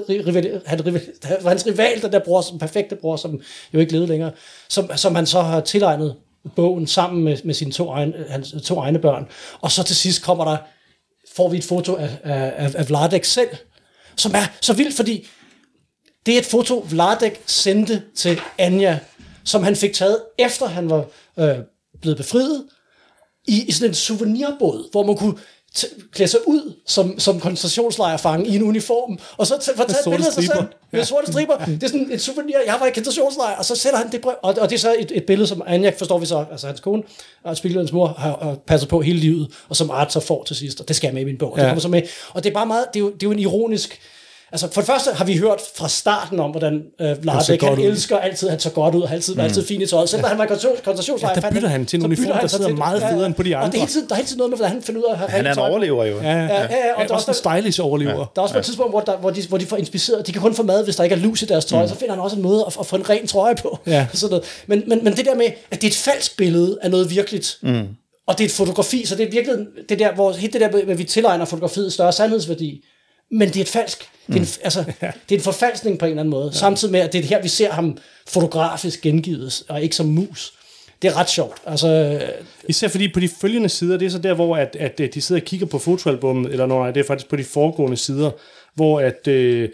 [SPEAKER 2] rival, han, rival, var hans rival, den der bror, som perfekte bror, som jo ikke levede længere, som, som han så har tilegnet bogen sammen med, med sine to egne, hans to egne børn. Og så til sidst kommer der, får vi et foto af, af, af, af Vladek selv, som er så vildt, fordi det er et foto, Vladek sendte til Anja, som han fik taget, efter han var øh, blevet befriet, i, i sådan en souvenirbåd, hvor man kunne t- klæde sig ud som, som koncentrationslejrfange i en uniform, og så t- få taget et
[SPEAKER 3] sorte
[SPEAKER 2] billede af sig selv med sorte striber. Det er sådan et souvenir, jeg var i koncentrationslejr, og så sætter han det brev, og, og det er så et, et billede, som Anja, forstår vi så, altså hans kone, og Spiegelmanns mor, har, har passet på hele livet, og som Art så får til sidst, og det skal jeg med i min bog, og det
[SPEAKER 3] Ja.
[SPEAKER 2] kommer så med. Og det er bare meget, det er jo, det er jo en ironisk, Altså for det første har vi hørt fra starten om, hvordan øh, Lars
[SPEAKER 3] ser
[SPEAKER 2] han, han elsker altid, han så godt ud, og altid, mm. altid fin i tøjet. Selvom han var koncentrationslejr.
[SPEAKER 3] Ja, der bytter han til en uniform, der sidder
[SPEAKER 2] til-
[SPEAKER 3] meget federe end på de
[SPEAKER 2] Og det er
[SPEAKER 3] andre.
[SPEAKER 2] hele tiden, der er hele tiden noget med, hvordan han finder ud af at have
[SPEAKER 1] Han er en overlever jo.
[SPEAKER 3] Ja, ja,
[SPEAKER 2] Ja, ja, og
[SPEAKER 3] og
[SPEAKER 2] der er
[SPEAKER 3] også en stylish overlever.
[SPEAKER 2] Der er også på et tidspunkt, hvor, der, hvor, de, hvor de får inspiceret, de kan kun få mad, hvis der ikke er lus i deres tøj, mm. så finder han også en måde at, at få en ren trøje på.
[SPEAKER 3] Ja.
[SPEAKER 2] Sådan noget. Men, men, men det der med, at det er et falsk billede af noget virkeligt, mm. og det er et fotografi, så det er virkelig det der, hvor helt det der, med, at vi tilegner fotografiet større sandhedsværdi, men det er et falsk, det er en, altså, det er en forfalskning på en eller anden måde, samtidig med, at det er her, vi ser ham fotografisk gengivet, og ikke som mus. Det er ret sjovt. Altså,
[SPEAKER 3] Især fordi på de følgende sider, det er så der, hvor at, at øh, de sidder og kigger på fotoalbummet, eller nej, det er faktisk på de foregående sider, hvor at... Øh,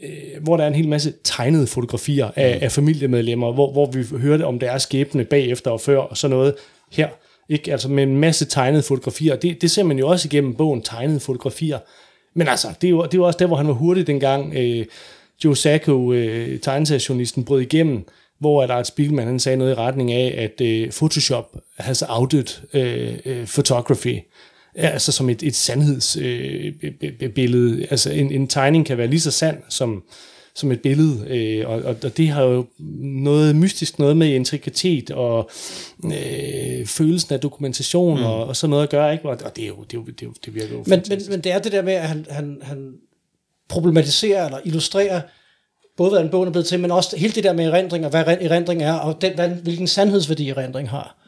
[SPEAKER 3] øh, hvor der er en hel masse tegnede fotografier af, af familiemedlemmer, hvor, hvor vi hørte om deres skæbne bagefter og før og sådan noget. Her Ikke? Altså med en masse tegnede fotografier. Det, det ser man jo også igennem bogen, tegnede fotografier. Men altså, det er jo, det er jo også der, hvor han var hurtig dengang øh, Joe Sacco, øh, tegneseriejournalisten, brød igennem, hvor at Art Spiegelman, han sagde noget i retning af, at øh, Photoshop has outed øh, øh, photography. Altså som et, et sandhedsbillede. Øh, altså en, en tegning kan være lige så sand som, som et billede, øh, og, og det har jo noget mystisk noget med intrikitet og øh, følelsen af dokumentation mm. og, og sådan noget at gøre, ikke? Og, og det, er jo, det, er jo, det, er jo, det virker jo
[SPEAKER 2] men, men, men det er det der med, at han, han, han problematiserer eller illustrerer både hvordan bogen er blevet til, men også hele det der med erindring, og hvad erindring er, og den, hvad, hvilken sandhedsværdi erindring har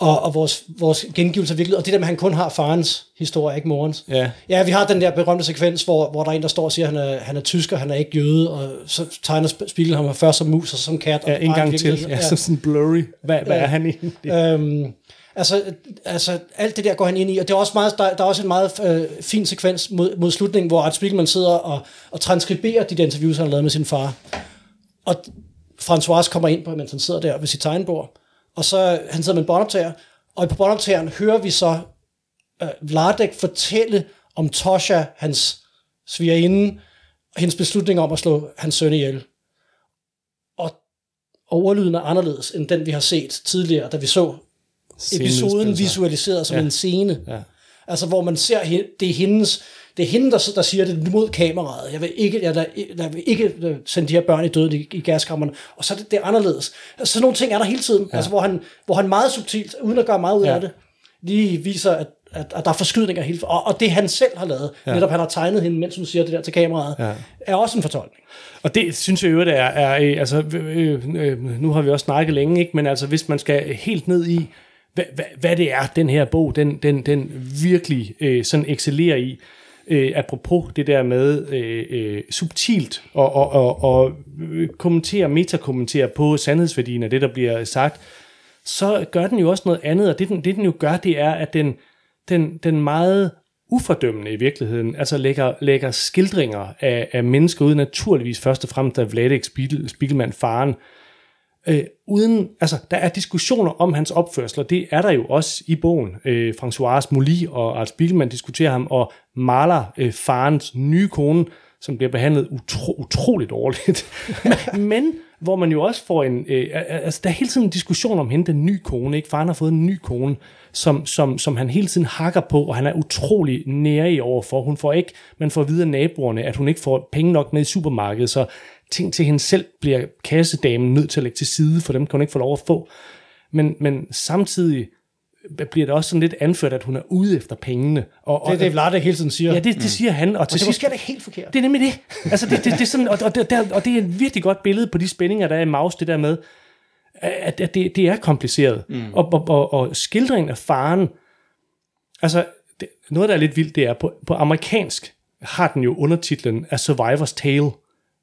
[SPEAKER 2] og, og vores, vores gengivelse af virkelighed, og det der med, at han kun har farens historie, ikke morens.
[SPEAKER 3] Ja.
[SPEAKER 2] ja, vi har den der berømte sekvens, hvor, hvor der er en, der står og siger, at han er, han er tysker, han er ikke jøde, og så tegner Spiegel ham først som mus og så som kat.
[SPEAKER 3] Ja, en gang til. Ja, ja. sådan blurry. Hvad, hvad ja. er han egentlig?
[SPEAKER 2] Øhm, altså, altså, alt det der går han ind i, og det er også meget, der, der er også en meget øh, fin sekvens mod, mod slutningen, hvor Art Spiegelman sidder og, og transkriberer de der interviews, han har lavet med sin far. Og François kommer ind på, mens han sidder der ved sit tegnbord, og så han sidder med en båndoptager, og på båndoptageren hører vi så uh, Vladek fortælle om Tosha, hans svigerinde, og hendes beslutning om at slå hans søn ihjel. Og, ordlyden er anderledes end den, vi har set tidligere, da vi så episoden visualiseret som ja. en scene. Ja. Altså, hvor man ser, det er hendes det er hende, der, der siger det mod kameraet. Jeg vil ikke, jeg, jeg, jeg vil ikke øh, sende de her børn i døden i, i gaskammerne. Og så er det, det er anderledes. Altså, sådan nogle ting er der hele tiden, ja. altså, hvor, han, hvor han meget subtilt, uden at gøre meget ud ja. af det, lige viser, at, at, at der er forskydninger hele og, og det han selv har lavet, ja. netop han har tegnet hende, mens hun siger det der til kameraet, ja. er også en fortolkning.
[SPEAKER 3] Og det synes jeg jo, det er, er øh, altså, øh, øh, nu har vi også snakket længe, ikke? men altså, hvis man skal helt ned i, hvad, hvad, hvad det er, den her bog, den, den, den virkelig øh, sådan excellerer i, øh, apropos det der med øh, øh, subtilt og, og, og, og øh, kommentere, metakommentere på sandhedsværdien af det, der bliver sagt, så gør den jo også noget andet, og det den, det den jo gør, det er, at den, den, den meget ufordømmende i virkeligheden, altså lægger, lægger skildringer af, af mennesker ud, naturligvis først og fremmest af Vladek Spiegelman, faren, Øh, uden, altså, der er diskussioner om hans opførsel, og det er der jo også i bogen. Øh, François Moli og Art Spiegelman diskuterer ham, og Marla, øh, farens nye kone, som bliver behandlet utro, utroligt dårligt. Men hvor man jo også får en... Øh, altså, der er hele tiden en diskussion om hende, den nye kone. Ikke? Faren har fået en ny kone, som, som, som han hele tiden hakker på, og han er utrolig nære i overfor. Hun får ikke, man får videre naboerne, at hun ikke får penge nok med i supermarkedet, så ting til hende selv bliver kassedamen nødt til at lægge til side, for dem kan hun ikke få lov at få. Men, men samtidig bliver det også sådan lidt anført, at hun er ude efter pengene.
[SPEAKER 2] Og, og, det er det, Vlade hele tiden siger.
[SPEAKER 3] Ja, det, det siger han.
[SPEAKER 2] Og, til og det sidst, er det helt forkert.
[SPEAKER 3] Det er nemlig det. Altså, det, det, det er sådan, og, og, det, og det er et virkelig godt billede på de spændinger, der er i Maus, det der med, at, at det, det er kompliceret. Mm. Og, og, og, og skildringen af faren, altså, det, noget, der er lidt vildt, det er, på, på amerikansk har den jo undertitlen A Survivor's Tale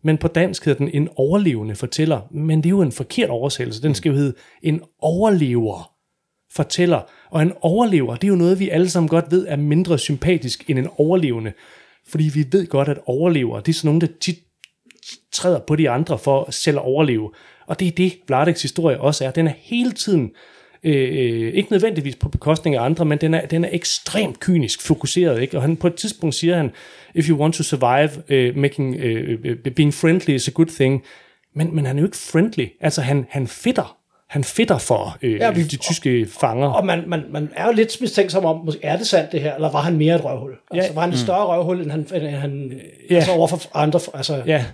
[SPEAKER 3] men på dansk hedder den en overlevende fortæller. Men det er jo en forkert oversættelse. Den skal jo hedde en overlever fortæller. Og en overlever, det er jo noget, vi alle sammen godt ved er mindre sympatisk end en overlevende. Fordi vi ved godt, at overlever, det er sådan nogen, der tit træder på de andre for selv at overleve. Og det er det, Vladeks historie også er. Den er hele tiden øh, ikke nødvendigvis på bekostning af andre, men den er, den er ekstremt kynisk fokuseret. Ikke? Og han, på et tidspunkt siger han, if you want to survive, uh, making, uh, being friendly is a good thing. Men, men han er jo ikke friendly. Altså han, han fitter. Han fitter for øh, ja, vi, de tyske fanger.
[SPEAKER 2] Og man, man, man er jo lidt mistænksom om, er det sandt det her, eller var han mere et røvhul? Altså, ja. var han et mm. større røvhul, end han, end han ja. altså overfor andre? Altså,
[SPEAKER 3] ja.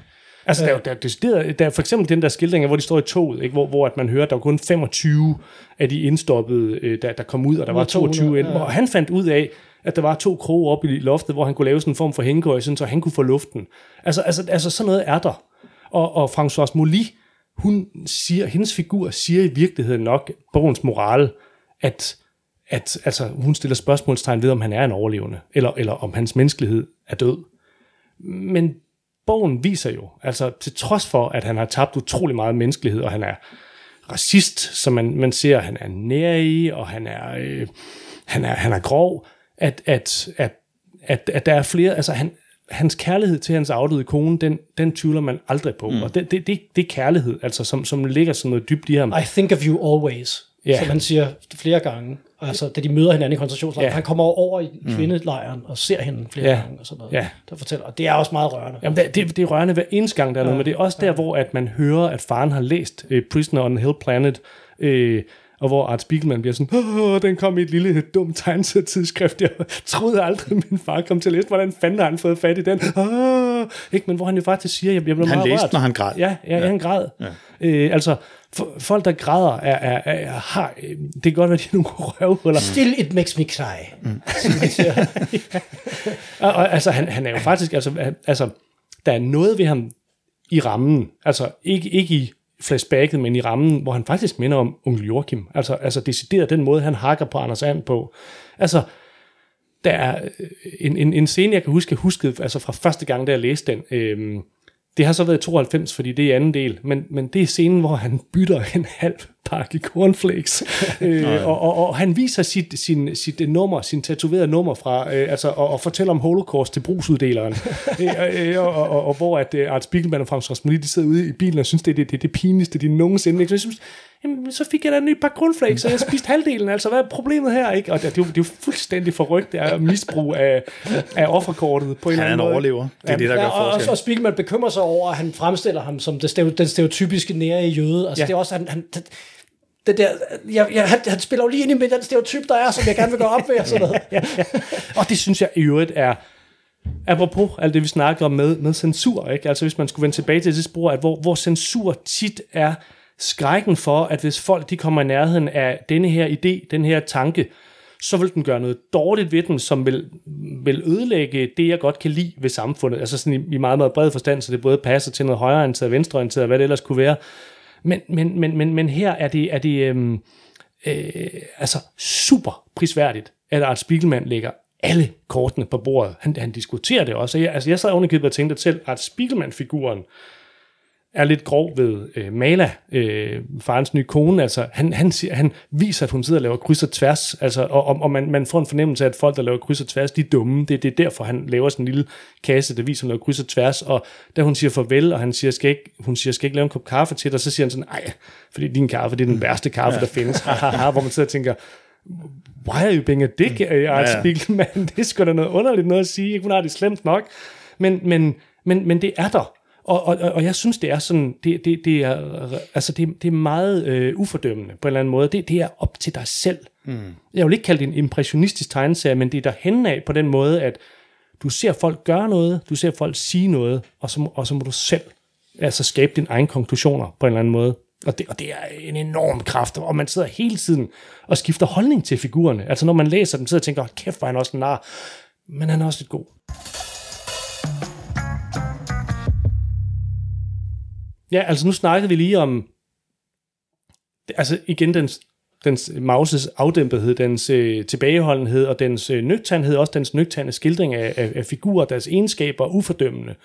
[SPEAKER 3] Altså, der, der, der, der, er for eksempel den der skildring, hvor de står i toget, ikke? Hvor, hvor at man hører, at der var kun 25 af de indstoppede, øh, der, der kom ud, og der var 22 ind. Ja. Og han fandt ud af, at der var to kroge op i loftet, hvor han kunne lave sådan en form for hængekøj, så han kunne få luften. Altså, altså, altså sådan noget er der. Og, og François Moli, hun siger, hendes figur siger i virkeligheden nok bogens moral, at, at altså, hun stiller spørgsmålstegn ved, om han er en overlevende, eller, eller om hans menneskelighed er død. Men bogen viser jo, altså til trods for, at han har tabt utrolig meget menneskelighed, og han er racist, som man, man ser, han er nær i, og han er, øh, han er, han er grov, at, at, at, at, at der er flere, altså han, hans kærlighed til hans afdøde kone, den, den tvivler man aldrig på. Mm. Og det, det, det, det er kærlighed, altså, som, som ligger sådan noget dybt i ham.
[SPEAKER 2] I think of you always, yeah. som han siger flere gange. Altså, da de møder hinanden i koncentrationslejren.
[SPEAKER 3] Ja.
[SPEAKER 2] Han kommer over i kvindelejren og ser hende flere
[SPEAKER 3] Ja.
[SPEAKER 2] gange og sådan noget.
[SPEAKER 3] Ja.
[SPEAKER 2] Der fortæller, og det er også meget rørende.
[SPEAKER 3] Jamen, det, det, det er rørende hver eneste gang, der er noget, men det er også der, hvor at man hører, at faren har læst uh, Prisoner on Hill Planet, uh, og hvor Art Spiegelman bliver sådan, Åh, den kom i et lille dumt tegnesetidsskrift, jeg troede aldrig, min far kom til at læse, hvordan fanden har han fået fat i den? Åh, ikke? Men hvor han jo faktisk siger, jeg, jeg blev
[SPEAKER 1] Han
[SPEAKER 3] meget
[SPEAKER 1] læste,
[SPEAKER 3] rørt.
[SPEAKER 1] når han græd.
[SPEAKER 3] Ja, ja, ja. han græd. Ja. Øh, altså, folk, der græder, er, er, er, har, øh, det kan godt være, de er nogle røvhuller.
[SPEAKER 2] Still it makes me cry.
[SPEAKER 3] Og, og, altså, han, han er jo faktisk, altså, han- altså, der er noget ved ham i rammen, altså ikke, ikke i flashbacket, men i rammen, hvor han faktisk minder om onkel Joachim. Altså, altså decideret den måde, han hakker på Anders And på. Altså, der er øh, en, en, en scene, jeg kan huske, jeg huskede altså fra første gang, da jeg læste den. Øhm, det har så været i 92, fordi det er anden del, men, men det er scenen, hvor han bytter en halv pakke cornflakes, øh, og, og, og han viser sit, sin, sit nummer, sin tatoverede nummer fra, øh, altså, og, og fortæller om holocaust til brugsuddeleren, øh, øh, og, og, og, og hvor at øh, Art Spiegelman og Frans Rasmussen, de sidder ude i bilen og synes, det er det, det, er det pinligste, de nogensinde, ikke? Så jeg synes, jamen, så fik jeg da en ny pakke cornflakes, og jeg spiste halvdelen, altså hvad er problemet her, ikke? Og det, det, er jo, det er jo fuldstændig forrygt, det er misbrug af, af offerkortet på en
[SPEAKER 1] Han er
[SPEAKER 3] eller
[SPEAKER 1] en
[SPEAKER 3] anden måde.
[SPEAKER 1] overlever. Det er det, der
[SPEAKER 2] Ja,
[SPEAKER 1] gør
[SPEAKER 2] og, og,
[SPEAKER 1] forskel.
[SPEAKER 2] og Spiegelman bekymrer sig over, at han fremstiller ham som det den stereotypiske nære jøde. Altså,
[SPEAKER 3] Ja.
[SPEAKER 2] ja. det er også, han, han, det, der, jeg, jeg, han, han spiller jo lige ind i med den stereotyp, der er, som jeg gerne vil gå op med. og sådan noget. ja.
[SPEAKER 3] Og det synes jeg i øvrigt er, apropos alt det, vi snakker om med, med censur, ikke? altså hvis man skulle vende tilbage til det spor, at hvor, hvor censur tit er skrækken for, at hvis folk de kommer i nærheden af denne her idé, den her tanke, så vil den gøre noget dårligt ved dem, som vil, vil ødelægge det, jeg godt kan lide ved samfundet. Altså sådan i, i meget, meget bred forstand, så det både passer til noget højreorienteret, venstreorienteret, og hvad det ellers kunne være. Men, men, men, men, men her er det, er det øhm, øh, altså super prisværdigt, at Art Spiegelman lægger alle kortene på bordet. Han, han diskuterer det også. Jeg, altså jeg sad ovenikøbet og tænkte selv, at Spiegelman-figuren er lidt grov ved øh, Mala, øh, farens nye kone. Altså, han, han, siger, han viser, at hun sidder og laver kryds og tværs, altså, og, og, og man, man får en fornemmelse af, at folk, der laver kryds og tværs, de er dumme. Det, det er derfor, han laver sådan en lille kasse, der viser, at han laver kryds og tværs, og da hun siger farvel, og han siger, skal ikke, hun siger, skal ikke lave en kop kaffe til dig, så siger han sådan, nej, fordi din kaffe, det er den værste kaffe, der findes. Hvor man sidder og tænker, why are you being a dick, mm. Art
[SPEAKER 1] Ja.
[SPEAKER 3] Spiegelman? Det er sgu da noget underligt noget at sige. Hun har det slemt nok. Men, men, men, men det er der. Og, og, og jeg synes, det er sådan, det, det, det er, altså det, det er meget øh, ufordømmende på en eller anden måde. Det, det er op til dig selv. Mm. Jeg vil ikke kalde det en impressionistisk tegneserie, men det er derhen af på den måde, at du ser folk gøre noget, du ser folk sige noget, og så, og så må du selv altså skabe dine egne konklusioner på en eller anden måde. Og det, og det er en enorm kraft, og man sidder hele tiden og skifter holdning til figurerne. Altså når man læser dem, sidder og tænker, "Hold kæft, hvor er han også en nar. Men han er også lidt god. Ja, altså nu snakkede vi lige om, altså igen dens, dens Mauses afdæmpethed, dens øh, tilbageholdenhed og dens øh, nøgtandhed, også dens nøgtande skildring af, af, af figurer, deres egenskaber, ufordømmende.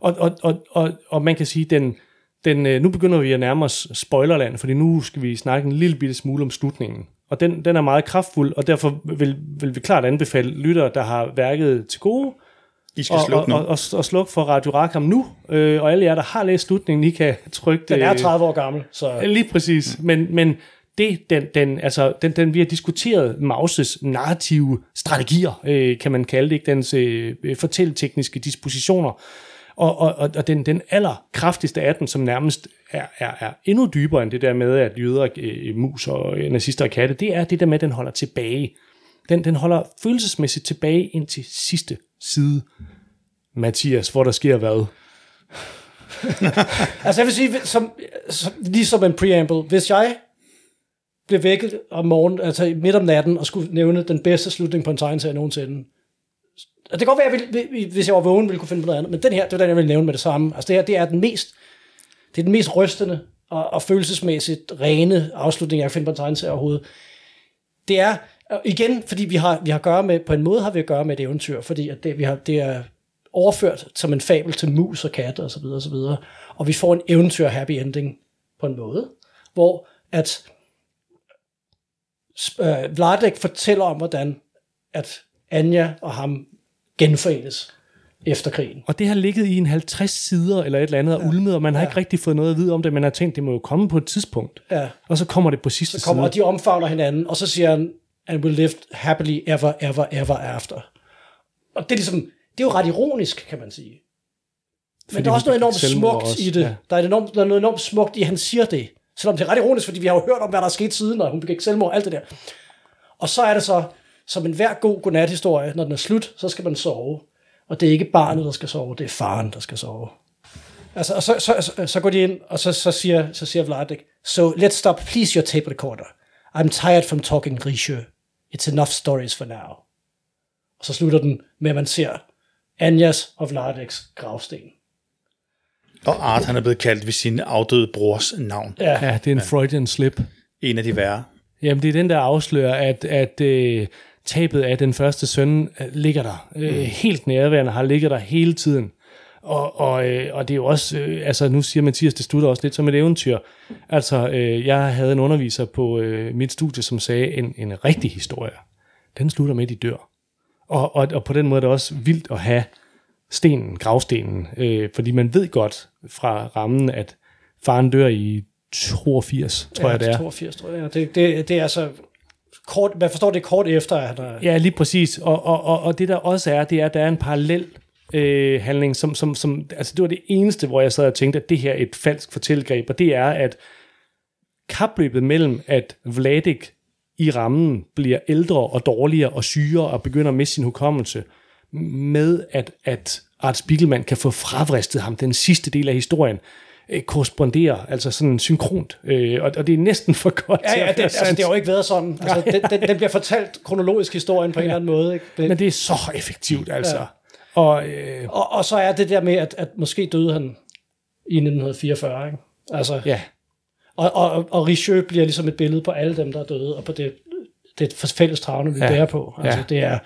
[SPEAKER 3] Og, og, og, og, og man kan sige, den, den, øh, nu begynder vi at nærme os spoilerland, fordi nu skal vi snakke en lille bitte smule om slutningen. Og den, den er meget kraftfuld, og derfor vil, vil vi klart anbefale lyttere, der har værket til gode,
[SPEAKER 1] i skal
[SPEAKER 3] og,
[SPEAKER 1] slukke nu.
[SPEAKER 3] og, og, og slukke for Radio Rackham nu. Øh, og alle jer, der har læst slutningen, I kan trykke
[SPEAKER 2] Den er
[SPEAKER 3] øh,
[SPEAKER 2] 30 år gammel, så
[SPEAKER 3] Lige præcis. Men, men det, den, den, altså, den, den, vi har diskuteret Mauses narrative strategier, øh, kan man kalde det, ikke? dens øh, fortælletekniske dispositioner. Og, og, og og den, den allerkraftigste af den, som nærmest er, er, er endnu dybere end det der med, at jøder, øh, mus og øh, nazister og katte, det er det der med, at den holder tilbage. Den, den holder følelsesmæssigt tilbage ind til sidste side. Mathias, hvor der sker hvad?
[SPEAKER 2] Altså jeg vil sige, som, som, ligesom en preamble, hvis jeg blev vækket om morgenen, altså midt om natten, og skulle nævne den bedste slutning på en tegneserie nogensinde, og det kan godt være, at jeg ville, hvis jeg var vågen, ville kunne finde på noget andet, men den her, det er den, jeg vil nævne med det samme. Altså det her, det er den mest, det er den mest rystende og, og følelsesmæssigt rene afslutning, jeg kan finde på en tegneserie overhovedet. Det er, og igen, fordi vi har, vi har gøre med, på en måde har vi at gøre med et eventyr, fordi at det, vi har, det er overført som en fabel til mus og katte og så videre og så videre. Og vi får en eventyr happy ending på en måde, hvor at øh, Vladek fortæller om, hvordan at Anja og ham genforenes efter krigen.
[SPEAKER 3] Og det har ligget i en 50 sider eller et eller andet og ulmet, og man har ikke rigtig fået noget at vide om det, men har tænkt, det må jo komme på et tidspunkt.
[SPEAKER 2] Ja.
[SPEAKER 3] Og så kommer det på sidste
[SPEAKER 2] Så kommer,
[SPEAKER 3] side.
[SPEAKER 2] og de omfavner hinanden, og så siger han, and will live happily ever, ever, ever after. Og det er ligesom, det er jo ret ironisk, kan man sige. Men
[SPEAKER 3] Fordi
[SPEAKER 2] der er også noget enormt smukt
[SPEAKER 3] også,
[SPEAKER 2] i det.
[SPEAKER 3] ja.
[SPEAKER 2] Der, er enormt, der er noget enormt smukt i, at han siger det. Selvom det er ret ironisk, fordi vi har jo hørt om, hvad der er sket siden, og hun begik selvmord og alt det der. Og så er det så, som en hver god godnat-historie, når den er slut, så skal man sove. Og det er ikke barnet, der skal sove, det er faren, der skal sove. Altså, og så, så, så, så går de ind, og så, så, siger, så siger Vladek, so let's stop, please your tape recorder. I'm tired from talking Richelieu. It's enough stories for now. Og så slutter den med, at man ser Anjas og Vladeks gravsten.
[SPEAKER 1] Og Art, han er blevet kaldt ved sin afdøde brors navn.
[SPEAKER 2] Ja,
[SPEAKER 3] Ja, det er en Freudian slip.
[SPEAKER 1] En af de værre.
[SPEAKER 3] Jamen, det er den, der afslører, at, at øh, tabet af den første søn øh, ligger der. Øh, helt nærværende har ligget der hele tiden. Og, og, øh, og det er jo også, øh, altså nu siger Mathias, det slutter også lidt som et eventyr. Altså, øh, jeg havde en underviser på øh, mit studie, som sagde, en, en rigtig historie, den slutter med, at de dør. Og, og, og på den måde er det også vildt at have stenen, gravstenen, øh, fordi man ved godt fra rammen, at faren dør i 82, tror
[SPEAKER 2] ja,
[SPEAKER 3] jeg det er.
[SPEAKER 2] 82, tror jeg. Det, det, det er altså kort, man forstår det kort efter, at han er,
[SPEAKER 3] Ja, lige præcis. Og, og, og, og det der også er, det er, at der er en parallel øh, handling, som, som, som, altså det var det eneste, hvor jeg sad og tænkte, at det her er et falsk fortællegreb, og det er, at kapløbet mellem, at Vladik i rammen bliver ældre og dårligere og sygere og begynder at miste sin hukommelse, med at, at Art Spiegelman kan få fravristet ham den sidste del af historien, øh, korresponderer, altså sådan synkront. Øh, og, og det er næsten for godt
[SPEAKER 2] Ja, ja, det, altså, det har jo ikke været sådan. Altså, den, den, den bliver fortalt kronologisk historien på en eller anden måde. Ikke? Det,
[SPEAKER 3] Men det er så effektivt, altså. Ja. Og, øh,
[SPEAKER 2] og, og så er det der med, at, at måske døde han i 1944. Ikke? Altså,
[SPEAKER 3] ja,
[SPEAKER 2] og, og, og Richelieu bliver ligesom et billede på alle dem, der er døde, og på det, det fælles travne, vi
[SPEAKER 3] Ja.
[SPEAKER 2] bærer på. Altså,
[SPEAKER 3] Ja.
[SPEAKER 2] det er,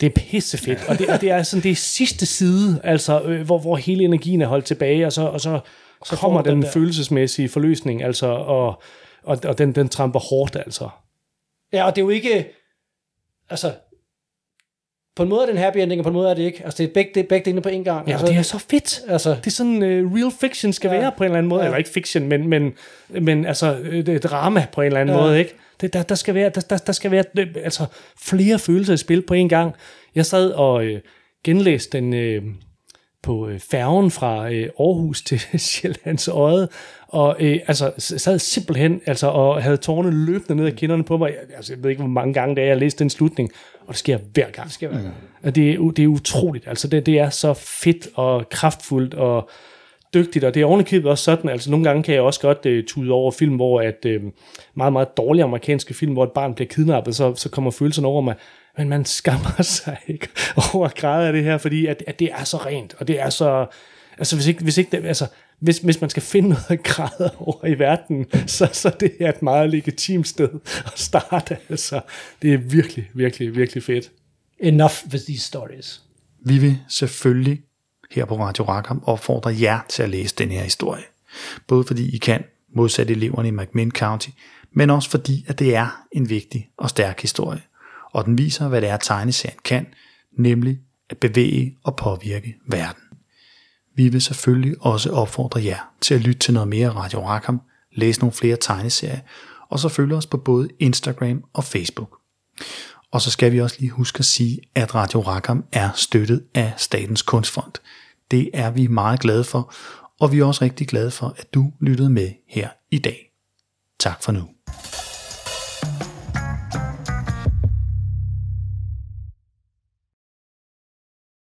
[SPEAKER 3] Det er pissefedt, og det, og det er sådan det er sidste side, altså øh, hvor, hvor hele energien er holdt tilbage, og så, og så, så kommer
[SPEAKER 2] den
[SPEAKER 3] den,
[SPEAKER 2] der.
[SPEAKER 3] følelsesmæssige forløsning, altså, og, og, og den, den tramper hårdt, altså.
[SPEAKER 2] ja, og det er jo ikke, altså, på en måde er det en happy ending, og på en måde er det ikke. Altså, det er begge, det er begge delene på en gang.
[SPEAKER 3] Ja,
[SPEAKER 2] altså,
[SPEAKER 3] det er så fedt.
[SPEAKER 2] altså,
[SPEAKER 3] Det er sådan, uh, real fiction skal
[SPEAKER 2] Ja.
[SPEAKER 3] være på en eller anden måde.
[SPEAKER 2] Ja.
[SPEAKER 3] Eller ikke fiction, men, men, men altså, øh, det er drama på en eller anden
[SPEAKER 2] Ja.
[SPEAKER 3] måde, ikke? Det, der, der, skal være, der, der, der skal være øh, altså, flere følelser i spil på en gang. Jeg sad og øh, genlæste den øh, på færgen fra øh, Aarhus til Sjællands Øde, og øh, altså, sad simpelthen altså, og havde tårne løbende ned ad kinderne på mig. Jeg, altså, jeg ved ikke, hvor mange gange det er, jeg læste den slutning, og det sker hver gang.
[SPEAKER 2] det skal være.
[SPEAKER 3] Og det er, det er utroligt. Altså, det, det er så fedt og kraftfuldt og dygtigt, og det er ovenikøbet også sådan, altså nogle gange kan jeg også godt uh, tude over film, hvor at uh, meget, meget dårlige amerikanske film, hvor et barn bliver kidnappet, så, så kommer følelserne over mig, men man skammer sig ikke over at græde af det her, fordi at, at det er så rent, og det er så, altså hvis ikke, hvis ikke det, altså, hvis, hvis man skal finde noget at græde over i verden, så, så det er et meget legitimt sted at starte, altså, det er virkelig, virkelig, virkelig fedt.
[SPEAKER 2] Enough with these stories.
[SPEAKER 1] Vi vil selvfølgelig her på Radio Rackham opfordre jer til at læse den her historie. Både fordi I kan, modsat eleverne i McMinn County, men også fordi, at det er en vigtig og stærk historie. Og den viser, hvad det er, tegneserien kan, nemlig at bevæge og påvirke verden. Vi vil selvfølgelig også opfordre jer til at lytte til noget mere Radio Rackham, læse nogle flere tegneserier, og så følge os på både Instagram og Facebook. Og så skal vi også lige huske at sige, at Radio Rackham er støttet af Statens Kunstfond. Det er vi meget glade for, og vi er også rigtig glade for, at du lyttede med her i dag. Tak for nu.